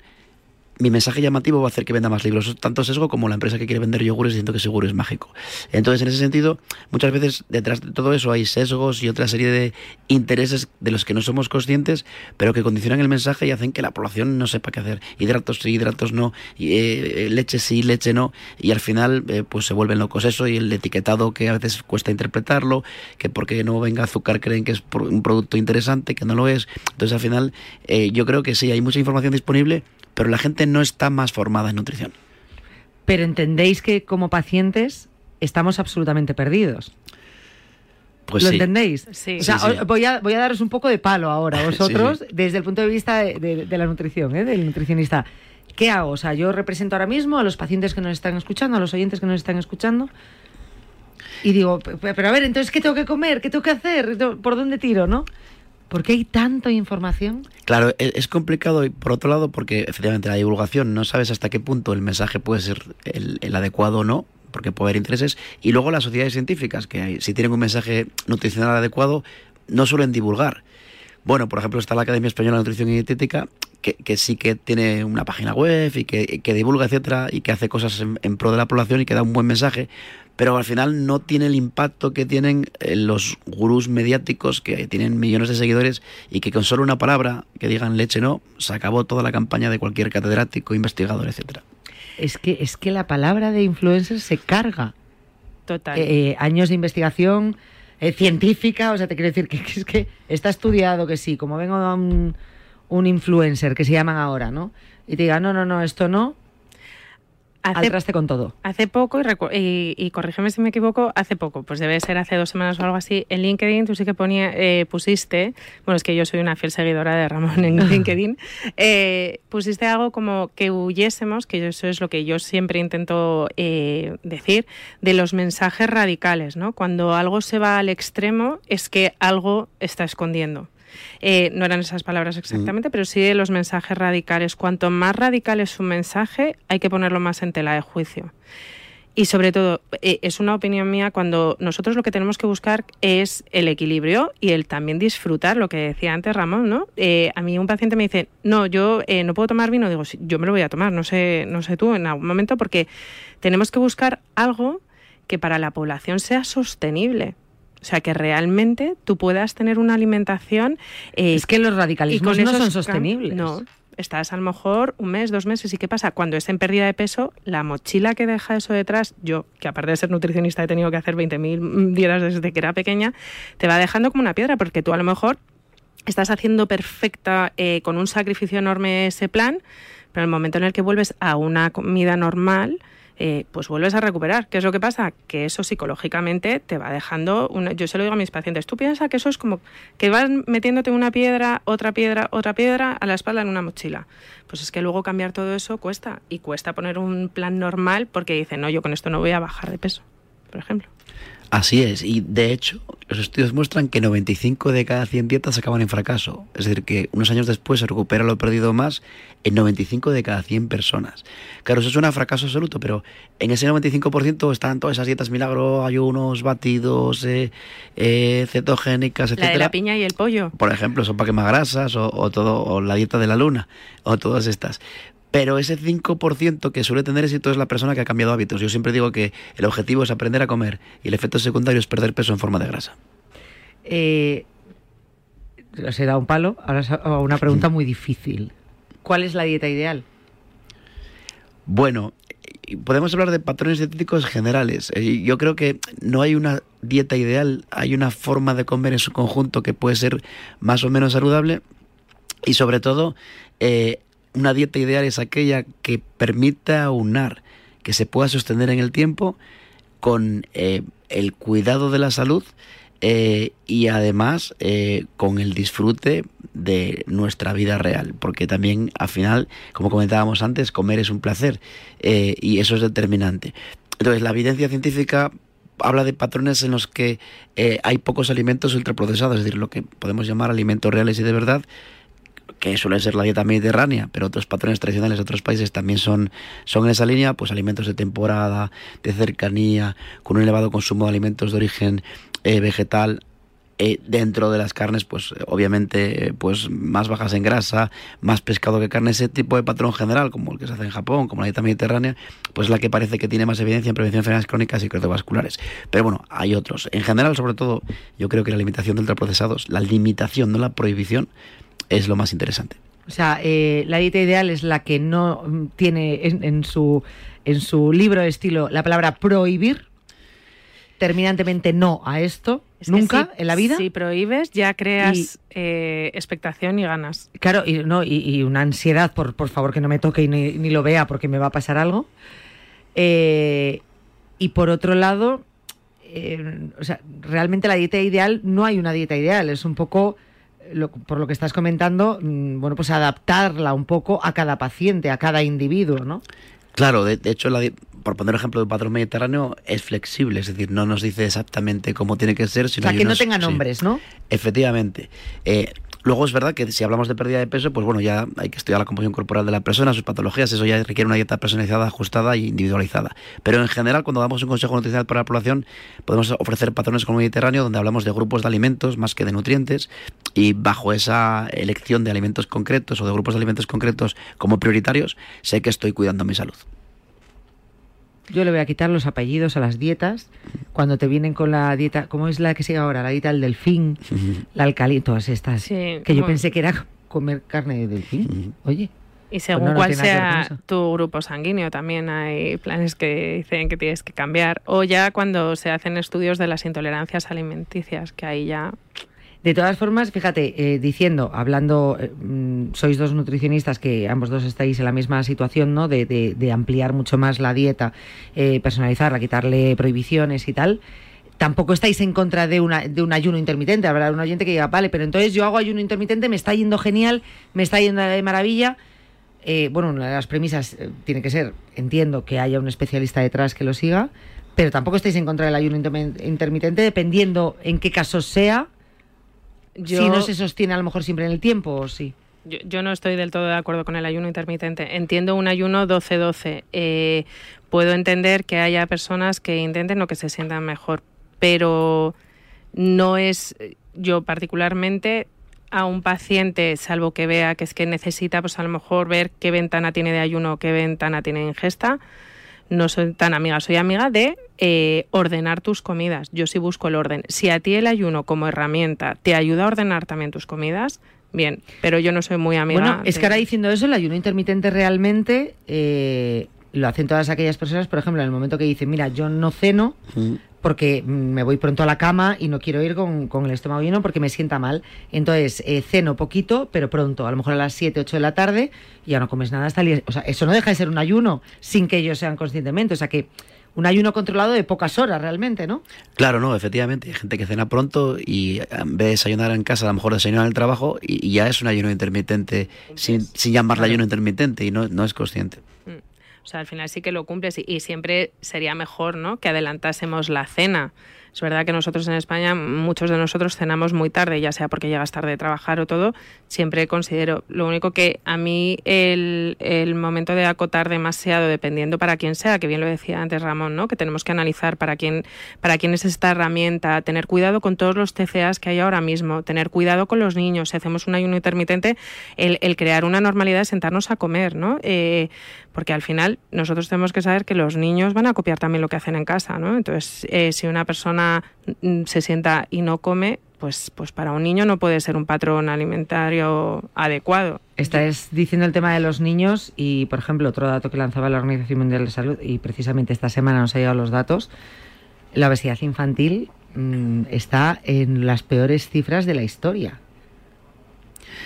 mi mensaje llamativo va a hacer que venda más libros, tanto sesgo como la empresa que quiere vender yogures diciendo que seguro es mágico. Entonces, en ese sentido, muchas veces detrás de todo eso hay sesgos y otra serie de intereses de los que no somos conscientes, pero que condicionan el mensaje y hacen que la población no sepa qué hacer. Hidratos sí, hidratos no, y, eh, leche sí, leche no, y al final eh, pues se vuelven locos eso y el etiquetado que a veces cuesta interpretarlo, que porque no venga azúcar creen que es un producto interesante, que no lo es. Entonces, al final, eh, yo creo que sí, hay mucha información disponible, pero la gente no está más formada en nutrición. Pero entendéis que como pacientes estamos absolutamente perdidos. Pues ¿Lo sí. entendéis? Sí. O sea, Sí, sí. os- Voy, a, voy a daros un poco de palo ahora a vosotros, Sí, desde el punto de vista de, de- de la nutrición, ¿eh? del nutricionista. ¿Qué hago? O sea, yo represento ahora mismo a los pacientes que nos están escuchando, a los oyentes que nos están escuchando, y digo, "Pe- pe- pero a ver, entonces, ¿qué tengo que comer? ¿Qué tengo que hacer? ¿Por dónde tiro, no? ¿Por qué hay tanta información? Claro, e- es complicado por otro lado porque efectivamente la divulgación no sabes hasta qué punto el mensaje puede ser el, el adecuado o no, porque puede haber intereses, y luego las sociedades científicas, que si tienen un mensaje nutricional adecuado, no suelen divulgar. Bueno, por ejemplo, está la Academia Española de Nutrición y Dietética, que, que sí que tiene una página web y que, que divulga, etcétera, y que hace cosas en, en pro de la población y que da un buen mensaje, pero al final no tiene el impacto que tienen eh, los gurús mediáticos que tienen millones de seguidores y que con solo una palabra que digan leche no, se acabó toda la campaña de cualquier catedrático, investigador, etcétera. Es que, es que la palabra de influencer se carga. Total. eh, años de investigación eh, científica, o sea, te quiero decir que, es que está estudiado que sí, como vengo a un, un influencer que se llaman ahora, ¿no? Y te diga, no, no, no, esto no, al Hace, traste con todo. hace poco, y, recu- y, y corrígeme si me equivoco, hace poco, pues debe ser hace dos semanas o algo así, en LinkedIn tú sí que ponía, eh, pusiste, bueno, es que yo soy una fiel seguidora de Ramón en LinkedIn, eh, pusiste algo como que huyésemos, que eso es lo que yo siempre intento eh, decir, de los mensajes radicales, ¿no? Cuando algo se va al extremo es que algo está escondiendo. Eh, no eran esas palabras exactamente, pero sí de los mensajes radicales. Cuanto más radical es un mensaje, hay que ponerlo más en tela de juicio. Y sobre todo, eh, es una opinión mía, cuando nosotros lo que tenemos que buscar es el equilibrio y el también disfrutar, lo que decía antes Ramón, ¿no? Eh, a mí un paciente me dice, no, yo eh, no puedo tomar vino, digo, "Sí, yo me lo voy a tomar, no sé, no sé tú, en algún momento, porque tenemos que buscar algo que para la población sea sostenible. O sea, que realmente tú puedas tener una alimentación... eh, Es que los radicalismos no son sostenibles. No, estás a lo mejor un mes, dos meses. ¿Y qué pasa? Cuando es en pérdida de peso, la mochila que deja eso detrás, yo, que aparte de ser nutricionista he tenido que hacer 20.000 dietas desde que era pequeña, te va dejando como una piedra, porque tú a lo mejor estás haciendo perfecta, eh, con un sacrificio enorme ese plan, pero en el momento en el que vuelves a una comida normal, eh, pues vuelves a recuperar. ¿Qué es lo que pasa? Que eso psicológicamente te va dejando, una, yo se lo digo a mis pacientes, tú piensas que eso es como que vas metiéndote una piedra, otra piedra, otra piedra a la espalda en una mochila. Pues es que luego cambiar todo eso cuesta y cuesta poner un plan normal porque dicen, no, yo con esto no voy a bajar de peso, por ejemplo. Así es, y de hecho, los estudios muestran que 95 de cada 100 dietas acaban en fracaso. Es decir, que unos años después se recupera lo perdido más en 95 de cada 100 personas. Claro, eso suena a fracaso absoluto, pero en ese 95% están todas esas dietas milagro, ayunos, batidos, eh, eh, cetogénicas, La etcétera. de la piña y el pollo. Por ejemplo, son para quemar grasas o, o todo, o la dieta de la luna, o todas estas. Pero ese 5% que suele tener éxito es la persona que ha cambiado hábitos. Yo siempre digo que el objetivo es aprender a comer y el efecto secundario es perder peso en forma de grasa. Eh, os he dado un palo, ahora una pregunta muy difícil. ¿Cuál es la dieta ideal? Bueno, podemos hablar de patrones dietéticos generales. Eh, Yo creo que no hay una dieta ideal, hay una forma de comer en su conjunto que puede ser más o menos saludable y sobre todo eh, una dieta ideal es aquella que permita aunar, que se pueda sostener en el tiempo con eh, el cuidado de la salud eh, y además eh, con el disfrute de nuestra vida real, porque también al final, como comentábamos antes, comer es un placer eh, y eso es determinante. Entonces, la evidencia científica habla de patrones en los que eh, hay pocos alimentos ultraprocesados, es decir, lo que podemos llamar alimentos reales y de verdad, que suele ser la dieta mediterránea, pero otros patrones tradicionales de otros países también son, son en esa línea, pues alimentos de temporada, de cercanía, con un elevado consumo de alimentos de origen eh, vegetal, eh, dentro de las carnes, pues obviamente pues más bajas en grasa, más pescado que carne, ese tipo de patrón general, como el que se hace en Japón, como la dieta mediterránea, pues la que parece que tiene más evidencia en prevención de enfermedades crónicas y cardiovasculares. Pero bueno, hay otros. En general, sobre todo, yo creo que la limitación de ultraprocesados, la limitación, no la prohibición, es lo más interesante. O sea, eh, la dieta ideal es la que no tiene en, su, en su libro de estilo la palabra prohibir, terminantemente no a esto, nunca en la vida. Si prohíbes, ya creas eh, expectación y ganas. Claro, y, no, y, una ansiedad por, por favor que no me toque y ni, lo vea porque me va a pasar algo. Eh, y por otro lado, o sea, realmente la dieta ideal no hay una dieta ideal, es un poco por lo que estás comentando, mm, bueno, pues adaptarla un poco a cada paciente, a cada individuo, ¿no? Claro, de, hecho, por poner ejemplo de un patrón mediterráneo, es flexible, es decir, no nos dice exactamente cómo tiene que ser. Sino o sea, que no tenga nombres, ¿no? Efectivamente. Eh, Luego es verdad que si hablamos de pérdida de peso, pues bueno, ya hay que estudiar la composición corporal de la persona, sus patologías, eso ya requiere una dieta personalizada, ajustada e individualizada. Pero en general, cuando damos un consejo nutricional para la población, podemos ofrecer patrones como Mediterráneo, donde hablamos de grupos de alimentos más que de nutrientes, y bajo esa elección de alimentos concretos o de grupos de alimentos concretos como prioritarios, sé que estoy cuidando mi salud. Yo le voy a quitar los apellidos a las dietas. Cuando te vienen con la dieta, ¿cómo es la que sigue ahora? La dieta del delfín, la alcalí, todas estas. que yo pensé que era comer carne de delfín. Oye. Y pues según cuál sea tu grupo sanguíneo, también hay planes que dicen que tienes que cambiar. O ya cuando se hacen estudios de las intolerancias alimenticias, que ahí ya de todas formas, fíjate, eh, diciendo, hablando, eh, mm, sois dos nutricionistas que ambos dos estáis en la misma situación, ¿no? De, ampliar mucho más la dieta, eh, personalizarla, quitarle prohibiciones y tal. Tampoco estáis en contra de, de un ayuno intermitente. Habrá un oyente que diga, vale, pero entonces yo hago ayuno intermitente, me está yendo genial, me está yendo de maravilla. bueno, una de las premisas tiene que ser, entiendo, que haya un especialista detrás que lo siga, pero tampoco estáis en contra del ayuno intermitente, dependiendo en qué caso sea si no se sostiene a lo mejor siempre en el tiempo o sí. Yo, no estoy del todo de acuerdo con el ayuno intermitente. Entiendo un ayuno 12-12. Eh, puedo entender que haya personas que intenten lo que se sientan mejor, pero no es yo particularmente a un paciente, salvo que vea que es que necesita, pues a lo mejor ver qué ventana tiene de ayuno, qué ventana tiene de ingesta, no soy tan amiga, soy amiga de eh, ordenar tus comidas. Yo sí busco el orden. Si a ti el ayuno como herramienta te ayuda a ordenar también tus comidas, bien, pero yo no soy muy amiga. Bueno, es que ahora diciendo eso, el ayuno intermitente realmente eh, lo hacen todas aquellas personas, por ejemplo, en el momento que dicen, mira, yo no ceno, porque me voy pronto a la cama y no quiero ir con, el estómago lleno porque me sienta mal. Entonces, eh, ceno poquito, pero pronto, a lo mejor a las 7, 8 de la tarde, ya no comes nada hasta el día. O sea, eso no deja de ser un ayuno sin que ellos sean conscientemente. O sea que un ayuno controlado de pocas horas realmente, ¿no? Claro, no, efectivamente. Hay gente que cena pronto y en vez de desayunar en casa, a lo mejor desayunar en el trabajo y, ya es un ayuno intermitente, sin, sin llamarle ayuno intermitente y no, no es consciente. Mm. O sea, al final sí que lo cumples y, siempre sería mejor, ¿no? Que adelantásemos la cena. Es verdad que nosotros en España, muchos de nosotros cenamos muy tarde, ya sea porque llegas tarde a trabajar o todo, siempre considero. Lo único que a mí el, el, momento de acotar demasiado, dependiendo para quién sea, que bien lo decía antes Ramón, ¿no? que tenemos que analizar para quién, para quién es esta herramienta, tener cuidado con todos los TCAs que hay ahora mismo, tener cuidado con los niños, si hacemos un ayuno intermitente, el, el crear una normalidad de sentarnos a comer, ¿no? Eh, porque al final nosotros tenemos que saber que los niños van a copiar también lo que hacen en casa, ¿no? Entonces, eh, si una persona mm, se sienta y no come, pues, pues para un niño no puede ser un patrón alimentario adecuado. Estás diciendo el tema de los niños y, por ejemplo, otro dato que lanzaba la Organización Mundial de Salud, y precisamente esta semana nos ha llegado los datos, la obesidad infantil mm, está en las peores cifras de la historia.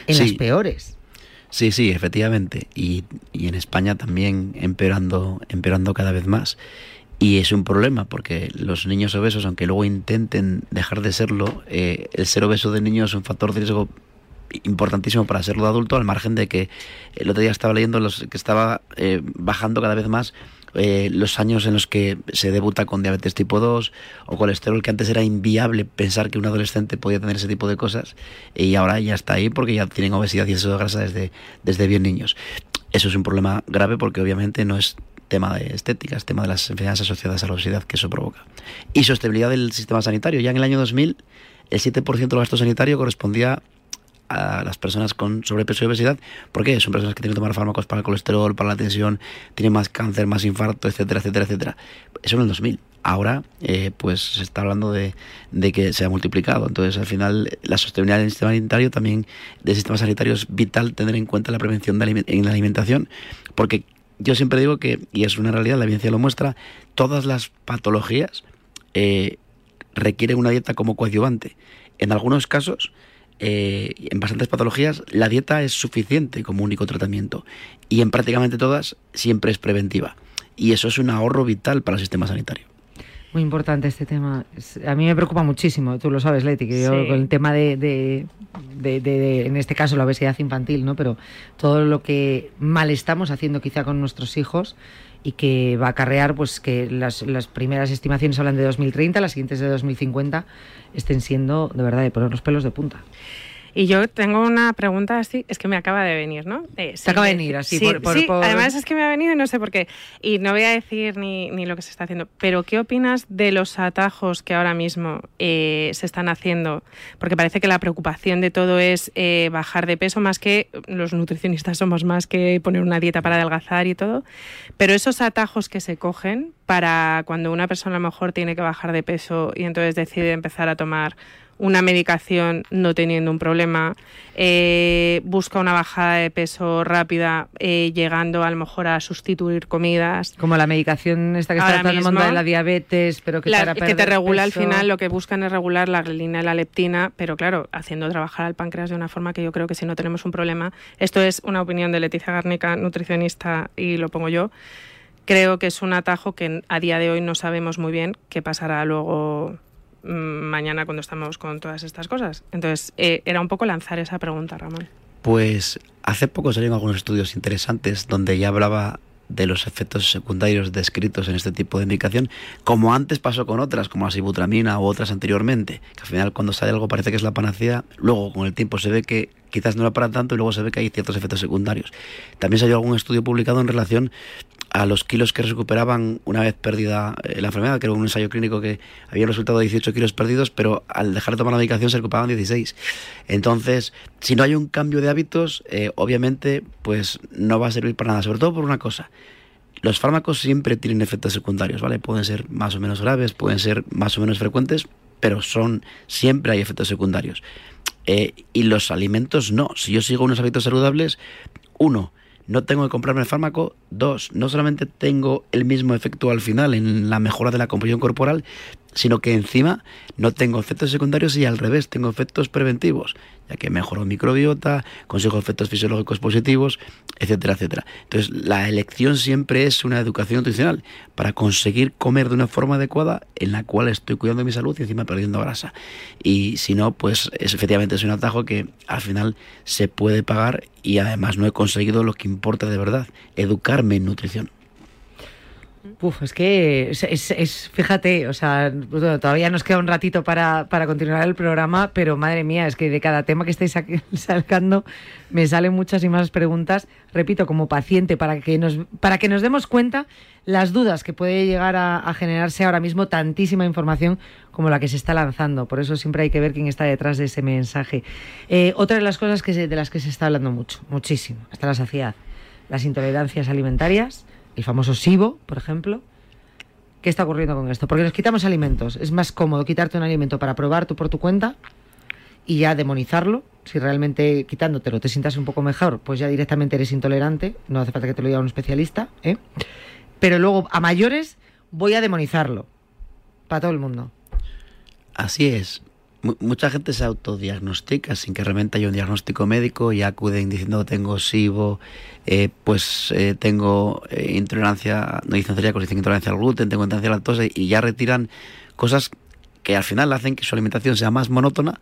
En las peores. Sí, sí, efectivamente. Y, y en España también empeorando, empeorando cada vez más. Y es un problema porque los niños obesos, aunque luego intenten dejar de serlo, eh, el ser obeso de niño es un factor de riesgo importantísimo para serlo de adulto, al margen de que el otro día estaba leyendo los que estaba eh, bajando cada vez más eh, los años en los que se debuta con diabetes tipo 2 o colesterol, que antes era inviable pensar que un adolescente podía tener ese tipo de cosas, y ahora ya está ahí porque ya tienen obesidad y exceso de grasa desde, desde bien niños. Eso es un problema grave porque obviamente no es tema de estética, es tema de las enfermedades asociadas a la obesidad que eso provoca. Y sostenibilidad del sistema sanitario. Ya en el año 2000, el 7% del gasto sanitario correspondía a las personas con sobrepeso y obesidad. ¿Por qué? Son personas que tienen que tomar fármacos para el colesterol, para la tensión, tienen más cáncer, más infarto, etcétera, etcétera, etcétera. Eso en el 2000. Ahora, eh, pues se está hablando de, de, que se ha multiplicado. Entonces, al final, la sostenibilidad del sistema sanitario también, del sistema sanitario, es vital tener en cuenta la prevención de en la alimentación, porque yo siempre digo que, y es una realidad, la evidencia lo muestra, todas las patologías eh, requieren una dieta como coadyuvante. En algunos casos, eh, en bastantes patologías, la dieta es suficiente como único tratamiento. Y en prácticamente todas, siempre es preventiva. Y eso es un ahorro vital para el sistema sanitario. Muy importante este tema. A mí me preocupa muchísimo, tú lo sabes, Leti, que yo con el tema de, de, de, en este caso, la obesidad infantil, ¿no? Pero todo lo que mal estamos haciendo quizá con nuestros hijos y que va a acarrear pues que las, las primeras estimaciones hablan de 2030, las siguientes de 2050 estén siendo de verdad de poner los pelos de punta. Y yo tengo una pregunta así, es que me acaba de venir, ¿no? Eh, se acaba de venir así. Sí, por, sí además es que me ha venido y no sé por qué. Y no voy a decir ni, ni lo que se está haciendo, pero ¿qué opinas de los atajos que ahora mismo eh, se están haciendo? Porque parece que la preocupación de todo es eh, bajar de peso, más que los nutricionistas somos más que poner una dieta para adelgazar y todo. Pero esos atajos que se cogen para cuando una persona a lo mejor tiene que bajar de peso y entonces decide empezar a tomar una medicación no teniendo un problema, eh, busca una bajada de peso rápida, eh, llegando a lo mejor a sustituir comidas. Como la medicación esta que está tratando de la diabetes, pero que, para que te regula al final, lo que buscan es regular la grelina y la leptina, pero claro, haciendo trabajar al páncreas de una forma que yo creo que si no tenemos un problema, esto es una opinión de Leticia Garnica, nutricionista, y lo pongo yo, creo que es un atajo que a día de hoy no sabemos muy bien qué pasará luego mañana cuando estamos con todas estas cosas. Entonces, eh, era un poco lanzar esa pregunta, Ramón. Pues hace poco salieron algunos estudios interesantes donde ya hablaba de los efectos secundarios descritos en este tipo de medicación, como antes pasó con otras, como la sibutramina u otras anteriormente, que al final cuando sale algo parece que es la panacea, luego con el tiempo se ve que quizás no era para tanto y luego se ve que hay ciertos efectos secundarios. También salió algún estudio publicado en relación a los kilos que recuperaban una vez perdida eh, la enfermedad, que era un ensayo clínico que había resultado de 18 kilos perdidos, pero al dejar de tomar la medicación se recuperaban 16. Entonces, si no hay un cambio de hábitos, eh, obviamente, pues no va a servir para nada, sobre todo por una cosa. Los fármacos siempre tienen efectos secundarios, ¿vale? Pueden ser más o menos graves, pueden ser más o menos frecuentes, pero son siempre hay efectos secundarios. Eh, y los alimentos no. Si yo sigo unos hábitos saludables, uno, no tengo que comprarme el fármaco. Dos, no solamente tengo el mismo efecto al final en la mejora de la composición corporal, sino que encima no tengo efectos secundarios y al revés, tengo efectos preventivos, ya que mejoro microbiota, consigo efectos fisiológicos positivos, etcétera, etcétera. Entonces, la elección siempre es una educación nutricional para conseguir comer de una forma adecuada en la cual estoy cuidando mi salud y encima perdiendo grasa. Y si no, pues es, efectivamente es un atajo que al final se puede pagar y además no he conseguido lo que importa de verdad, educarme en nutrición. Uf, es que es, fíjate, o sea, todavía nos queda un ratito para, para, continuar el programa, pero madre mía, es que de cada tema que estáis sacando me salen muchas y más preguntas. Repito, como paciente, para que nos, para que nos demos cuenta las dudas que puede llegar a, generarse ahora mismo tantísima información como la que se está lanzando. Por eso siempre hay que ver quién está detrás de ese mensaje. Eh, otra de las cosas que de las que se está hablando mucho, muchísimo, hasta la saciedad, las intolerancias alimentarias el famoso SIBO, por ejemplo. ¿Qué está ocurriendo con esto? Porque nos quitamos alimentos. Es más cómodo quitarte un alimento para probar tú por tu cuenta y ya demonizarlo. Si realmente quitándotelo te sientas un poco mejor, pues ya directamente eres intolerante. No hace falta que te lo diga un especialista. ¿eh? Pero luego, a mayores, voy a demonizarlo. Para todo el mundo. Así es mucha gente se autodiagnostica sin que realmente haya un diagnóstico médico y acuden diciendo tengo SIBO, eh, pues eh, tengo eh, intolerancia, no dicen celíacos, dicen intolerancia al gluten, tengo intolerancia a la lactosa y ya retiran cosas que al final hacen que su alimentación sea más monótona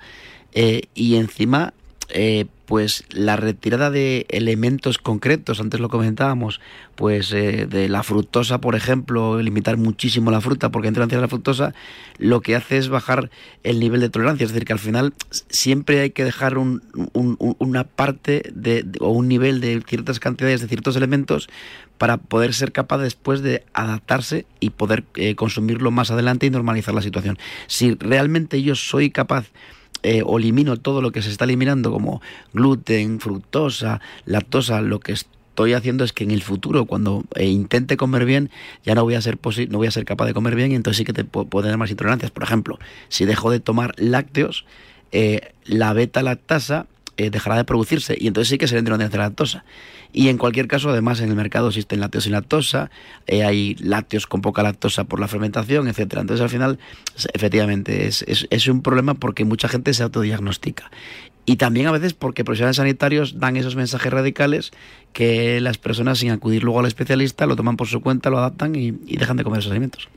y encima eh, pues la retirada de elementos concretos, antes lo comentábamos, pues eh, de la fructosa, por ejemplo, limitar muchísimo la fruta porque entra en la fructosa, lo que hace es bajar el nivel de tolerancia, es decir, que al final siempre hay que dejar un, una parte de, o un nivel de ciertas cantidades de ciertos elementos para poder ser capaz después de adaptarse y poder eh, consumirlo más adelante y normalizar la situación. Si realmente yo soy capaz eh, o elimino todo lo que se está eliminando como gluten, fructosa, lactosa, lo que estoy haciendo es que en el futuro cuando eh, intente comer bien ya no voy a ser no voy a ser capaz de comer bien y entonces sí que te puedo, tener más intolerancias. Por ejemplo, si dejo de tomar lácteos, eh, la beta lactasa dejará de producirse y entonces sí que se le de lactosa. Y en cualquier caso, además, en el mercado existen lácteos sin lactosa, eh, hay lácteos con poca lactosa por la fermentación, etcétera. Entonces, al final, efectivamente, es, es, un problema porque mucha gente se autodiagnostica. Y también a veces porque profesionales sanitarios dan esos mensajes radicales que las personas, sin acudir luego al especialista, lo toman por su cuenta, lo adaptan y dejan de comer esos alimentos.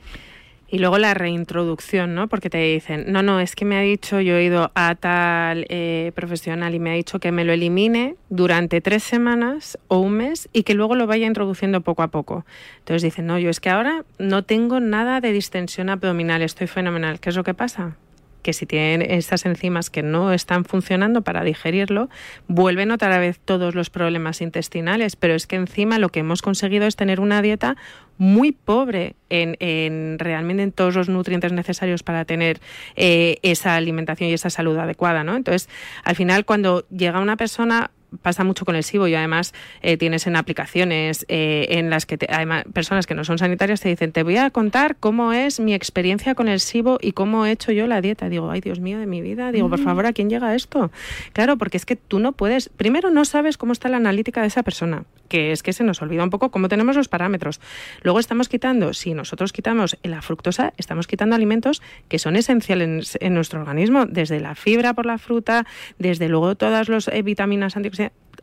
Y luego la reintroducción, ¿no? Porque te dicen, no, no, es que me ha dicho, yo he ido a tal eh, profesional y me ha dicho que me lo elimine durante tres semanas o un mes y que luego lo vaya introduciendo poco a poco. Entonces dicen, no, yo es que ahora no tengo nada de distensión abdominal, estoy fenomenal. ¿Qué es lo que pasa? Que si tienen estas enzimas que no están funcionando para digerirlo, vuelven otra vez todos los problemas intestinales, pero es que encima lo que hemos conseguido es tener una dieta muy pobre en, realmente en todos los nutrientes necesarios para tener eh, esa alimentación y esa salud adecuada, ¿no? Entonces, al final, cuando llega una persona pasa mucho con el SIBO y además eh, tienes en aplicaciones eh, en las que además personas que no son sanitarias te dicen te voy a contar cómo es mi experiencia con el SIBO y cómo he hecho yo la dieta digo ay Dios mío de mi vida digo por favor a quién llega esto claro porque es que tú no puedes primero no sabes cómo está la analítica de esa persona que es que se nos olvida un poco cómo tenemos los parámetros. Luego estamos quitando si nosotros quitamos la fructosa estamos quitando alimentos que son esenciales en, nuestro organismo desde la fibra por la fruta desde luego todas las eh, vitaminas antioxidantes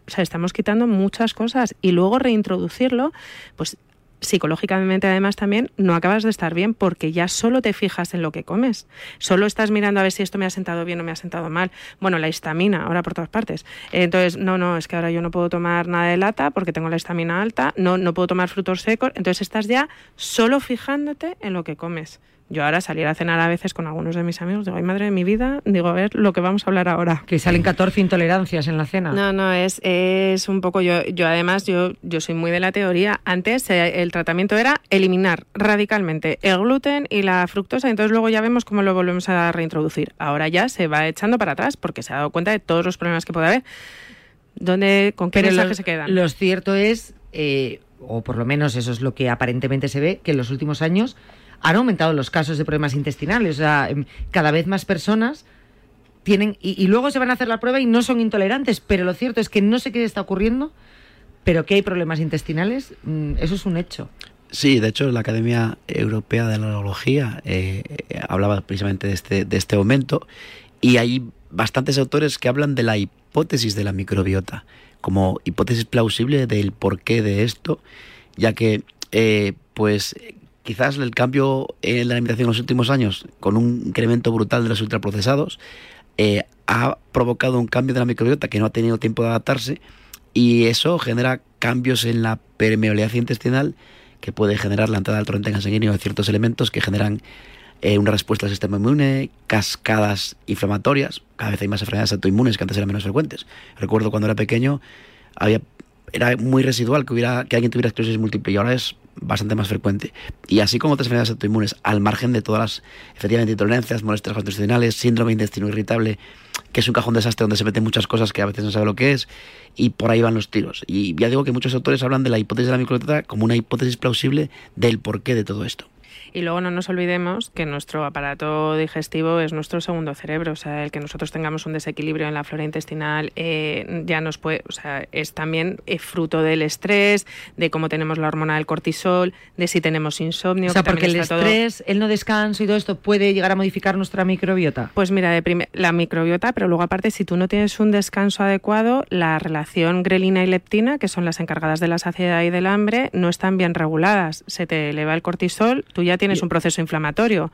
o sea, estamos quitando muchas cosas y luego reintroducirlo, pues psicológicamente además también no acabas de estar bien porque ya solo te fijas en lo que comes. Solo estás mirando a ver si esto me ha sentado bien o me ha sentado mal. Bueno, la histamina, ahora por todas partes. Entonces, no, no, es que ahora yo no puedo tomar nada de lata porque tengo la histamina alta, no, no puedo tomar frutos secos. Entonces estás ya solo fijándote en lo que comes. Yo ahora salir a cenar a veces con algunos de mis amigos, digo, ay madre de mi vida, digo, a ver lo que vamos a hablar ahora. Que salen 14 intolerancias en la cena. No, no, es, es un poco, yo, yo además, yo, yo soy muy de la teoría, antes eh, el tratamiento era eliminar radicalmente el gluten y la fructosa, entonces luego ya vemos cómo lo volvemos a reintroducir. Ahora ya se va echando para atrás porque se ha dado cuenta de todos los problemas que puede haber. ¿Dónde, ¿Con qué mensaje se quedan? Lo cierto es, eh, o por lo menos eso es lo que aparentemente se ve, que en los últimos años han aumentado los casos de problemas intestinales. O sea, em, cada vez más personas tienen. Y, luego se van a hacer la prueba y no son intolerantes. Pero lo cierto es que no sé qué está ocurriendo, pero que hay problemas intestinales, mm, eso es un hecho. Sí, de hecho la Academia Europea de Neurología eh, eh, hablaba precisamente de este, de este aumento y hay bastantes autores que hablan de la hipótesis de la microbiota como hipótesis plausible del porqué de esto, ya que eh, pues quizás el cambio en la alimentación en los últimos años, con un incremento brutal de los ultraprocesados, eh, ha provocado un cambio de la microbiota que no ha tenido tiempo de adaptarse y eso genera cambios en la permeabilidad intestinal que puede generar la entrada del torrente sanguíneo de ciertos elementos que generan eh, una respuesta al sistema inmune, cascadas inflamatorias. Cada vez hay más enfermedades autoinmunes que antes eran menos frecuentes. Recuerdo cuando era pequeño había era muy residual que hubiera que alguien tuviera esclerosis múltiple y ahora es bastante más frecuente. Y así como otras enfermedades autoinmunes, al margen de todas las, efectivamente, intolerancias, molestias gastrointestinales, síndrome de intestino irritable, que es un cajón desastre donde se meten muchas cosas que a veces no sabe lo que es, y por ahí van los tiros. Y ya digo que muchos autores hablan de la hipótesis de la microbiota como una hipótesis plausible del porqué de todo esto. Y luego no nos olvidemos que nuestro aparato digestivo es nuestro segundo cerebro, o sea, el que nosotros tengamos un desequilibrio en la flora intestinal eh, ya nos puede, o sea, es también eh, fruto del estrés, de cómo tenemos la hormona del cortisol, de si tenemos insomnio. O sea, porque el estrés, el no descanso y todo esto puede llegar a modificar nuestra microbiota. Pues mira, de la microbiota, pero luego aparte, si tú no tienes un descanso adecuado, la relación grelina y leptina, que son las encargadas de la saciedad y del hambre, no están bien reguladas. Se te eleva el cortisol, tú ya tienes tienes un proceso inflamatorio.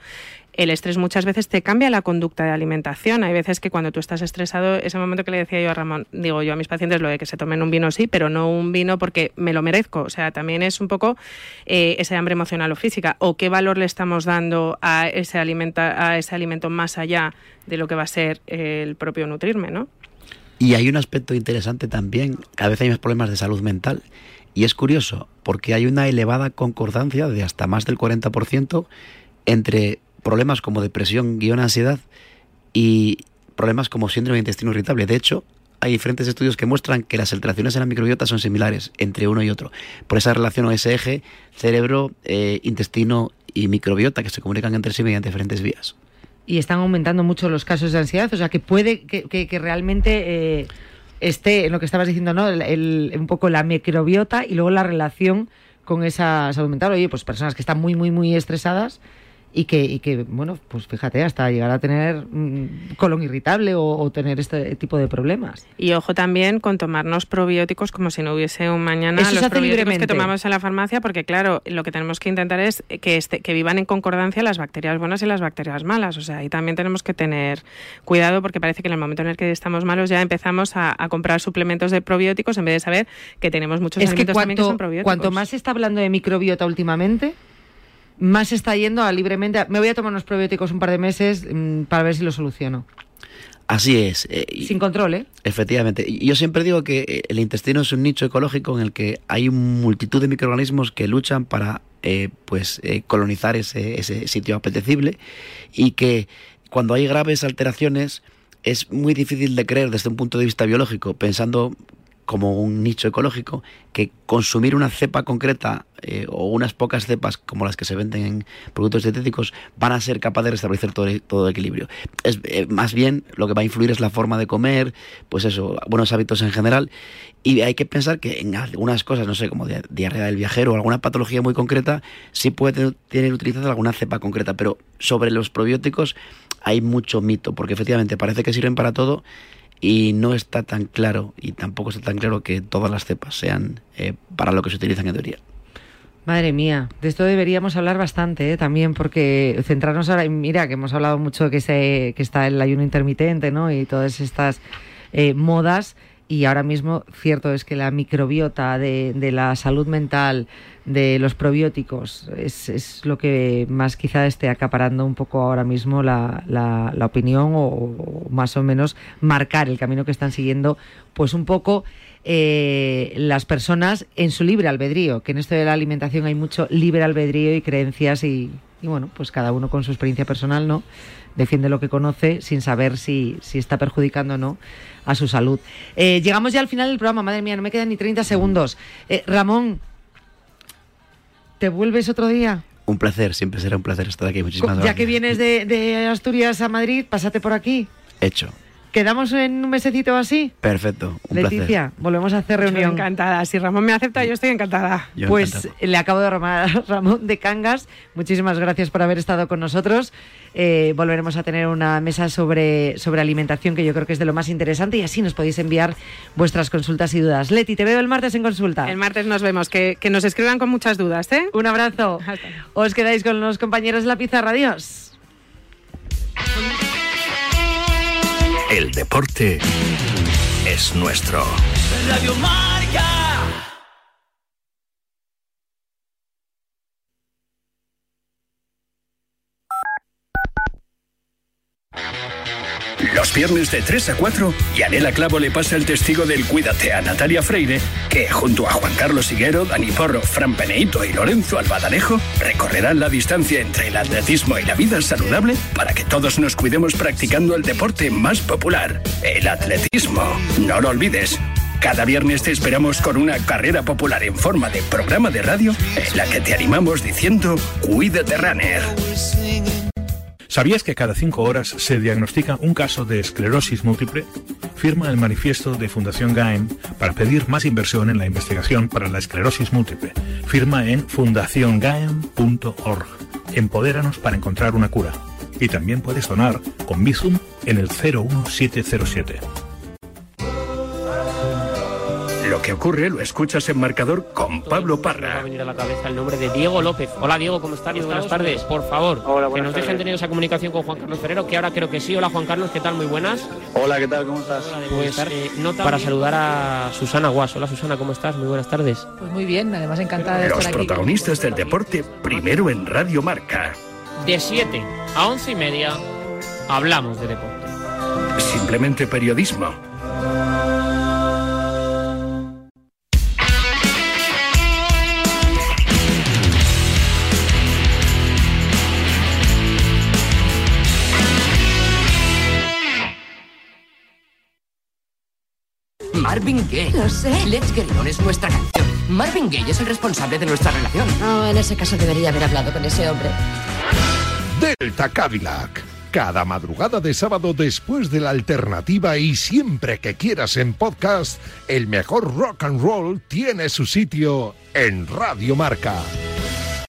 El estrés muchas veces te cambia la conducta de alimentación. Hay veces que cuando tú estás estresado, ese momento que le decía yo a Ramón, digo yo a mis pacientes lo de que se tomen un vino sí, pero no un vino porque me lo merezco. O sea, también es un poco eh, ese hambre emocional o física. O qué valor le estamos dando a ese, alimenta, a ese alimento más allá de lo que va a ser el propio nutrirme, ¿no? Y hay un aspecto interesante también, cada vez hay más problemas de salud mental. Y es curioso, porque hay una elevada concordancia de hasta más del 40% entre problemas como depresión, guion ansiedad y problemas como síndrome de intestino irritable. De hecho, hay diferentes estudios que muestran que las alteraciones en la microbiota son similares entre uno y otro. Por esa relación o ese eje cerebro, eh, intestino y microbiota que se comunican entre sí mediante diferentes vías y están aumentando mucho los casos de ansiedad, o sea que puede que, que, realmente eh, esté en lo que estabas diciendo, ¿no? El, un poco la microbiota y luego la relación con esa salud mental. Oye, pues personas que están muy, muy, muy estresadas y que, y que, bueno, pues fíjate, hasta llegar a tener mm, colon irritable o, tener este tipo de problemas. Y ojo también con tomarnos probióticos como si no hubiese un mañana los probióticos que tomamos en la farmacia, porque claro, lo que tenemos que intentar es que, este, que vivan en concordancia las bacterias buenas y las bacterias malas. O sea, ahí también tenemos que tener cuidado porque parece que en el momento en el que estamos malos ya empezamos a, comprar suplementos de probióticos en vez de saber que tenemos muchos es alimentos también que son probióticos. Cuanto más se está hablando de microbiota últimamente, más está yendo a libremente. Me voy a tomar unos probióticos un par de meses mm, para ver si lo soluciono. Así es. Eh, Sin control, ¿eh? Efectivamente. Yo siempre digo que eh, el intestino es un nicho ecológico en el que hay multitud de microorganismos que luchan para eh, pues colonizar ese, ese sitio apetecible y que cuando hay graves alteraciones es muy difícil de creer desde un punto de vista biológico, pensando como un nicho ecológico, que consumir una cepa concreta eh, o unas pocas cepas como las que se venden en productos dietéticos van a ser capaces de restablecer todo, todo el equilibrio. Es, eh, más bien lo que va a influir es la forma de comer, pues eso, buenos hábitos en general. Y hay que pensar que en algunas cosas, no sé, como diarrea del viajero o alguna patología muy concreta, sí puede tener utilizada alguna cepa concreta, pero sobre los probióticos hay mucho mito, porque efectivamente parece que sirven para todo y no está tan claro y tampoco está tan claro que todas las cepas sean eh, para lo que se utilizan en teoría. Madre mía, de esto deberíamos hablar bastante ¿eh? también, porque centrarnos ahora, mira que hemos hablado mucho que, se, que está el ayuno intermitente ¿no? y todas estas eh, modas, y ahora mismo cierto es que la microbiota de, de la salud mental, de los probióticos, es, es, lo que más quizá esté acaparando un poco ahora mismo la, la, opinión o, más o menos marcar el camino que están siguiendo, pues un poco eh, las personas en su libre albedrío, que en esto de la alimentación hay mucho libre albedrío y creencias y, y bueno, pues cada uno con su experiencia personal, ¿no? Defiende lo que conoce sin saber si, si está perjudicando o no a su salud. Eh, llegamos ya al final del programa, madre mía, no me quedan ni 30 segundos. Eh, Ramón, ¿te vuelves otro día? Un placer, siempre será un placer estar aquí. Muchísimas gracias. Ya que vienes de, de Asturias a Madrid, pásate por aquí. Hecho. ¿Quedamos en un mesecito así? Perfecto. Un Leticia, volvemos a hacer reunión. Estoy encantada. Si Ramón me acepta, yo estoy encantada. pues le acabo de romar a Ramón de Cangas. Muchísimas gracias por haber estado con nosotros. Eh, volveremos a tener una mesa sobre, sobre alimentación que yo creo que es de lo más interesante y así nos podéis enviar vuestras consultas y dudas. Leti, te veo el martes en consulta. El martes nos vemos. Que, que nos escriban con muchas dudas. ¿eh? Un abrazo. Os quedáis con los compañeros de la pizarra. Adiós. El deporte es nuestro. Los viernes de 3 a 4, Yanela Clavo le pasa el testigo del Cuídate a Natalia Freire, que junto a Juan Carlos Higuero, Dani Porro, Fran Peneito y Lorenzo Albadalejo recorrerán la distancia entre el atletismo y la vida saludable para que todos nos cuidemos practicando el deporte más popular, el atletismo. No lo olvides. Cada viernes te esperamos con una carrera popular en forma de programa de radio en la que te animamos diciendo Cuídate Runner. ¿Sabías que cada cinco horas se diagnostica un caso de esclerosis múltiple? Firma el manifiesto de Fundación GAEM para pedir más inversión en la investigación para la esclerosis múltiple. Firma en fundaciongaem.org. Empodéranos para encontrar una cura. Y también puedes donar con Bizum en el 01707 lo que ocurre lo escuchas en marcador con Pablo Parra. Va a venir a la cabeza el nombre de Diego López. Hola Diego, ¿cómo estás? Muy buenas tardes. Por favor, que nos dejen tener esa comunicación con Juan Carlos Ferrero, que ahora creo que sí. Hola Juan Carlos, ¿qué tal? Muy buenas. Hola, ¿qué tal? ¿Cómo estás? Pues eh, nota para saludar a Susana Guas. Hola Susana, ¿cómo estás? Muy buenas tardes. Pues muy bien, además encantada de Los estar aquí. protagonistas del deporte, primero en Radio Marca. De 7 a 11 y media hablamos de deporte. Simplemente periodismo. Marvin Gaye. Lo sé. Let's Get It On es nuestra canción. Marvin Gaye es el responsable de nuestra relación. No, en ese caso debería haber hablado con ese hombre. Delta Cadillac. Cada madrugada de sábado después de la alternativa y siempre que quieras en podcast, el mejor rock and roll tiene su sitio en Radio Marca.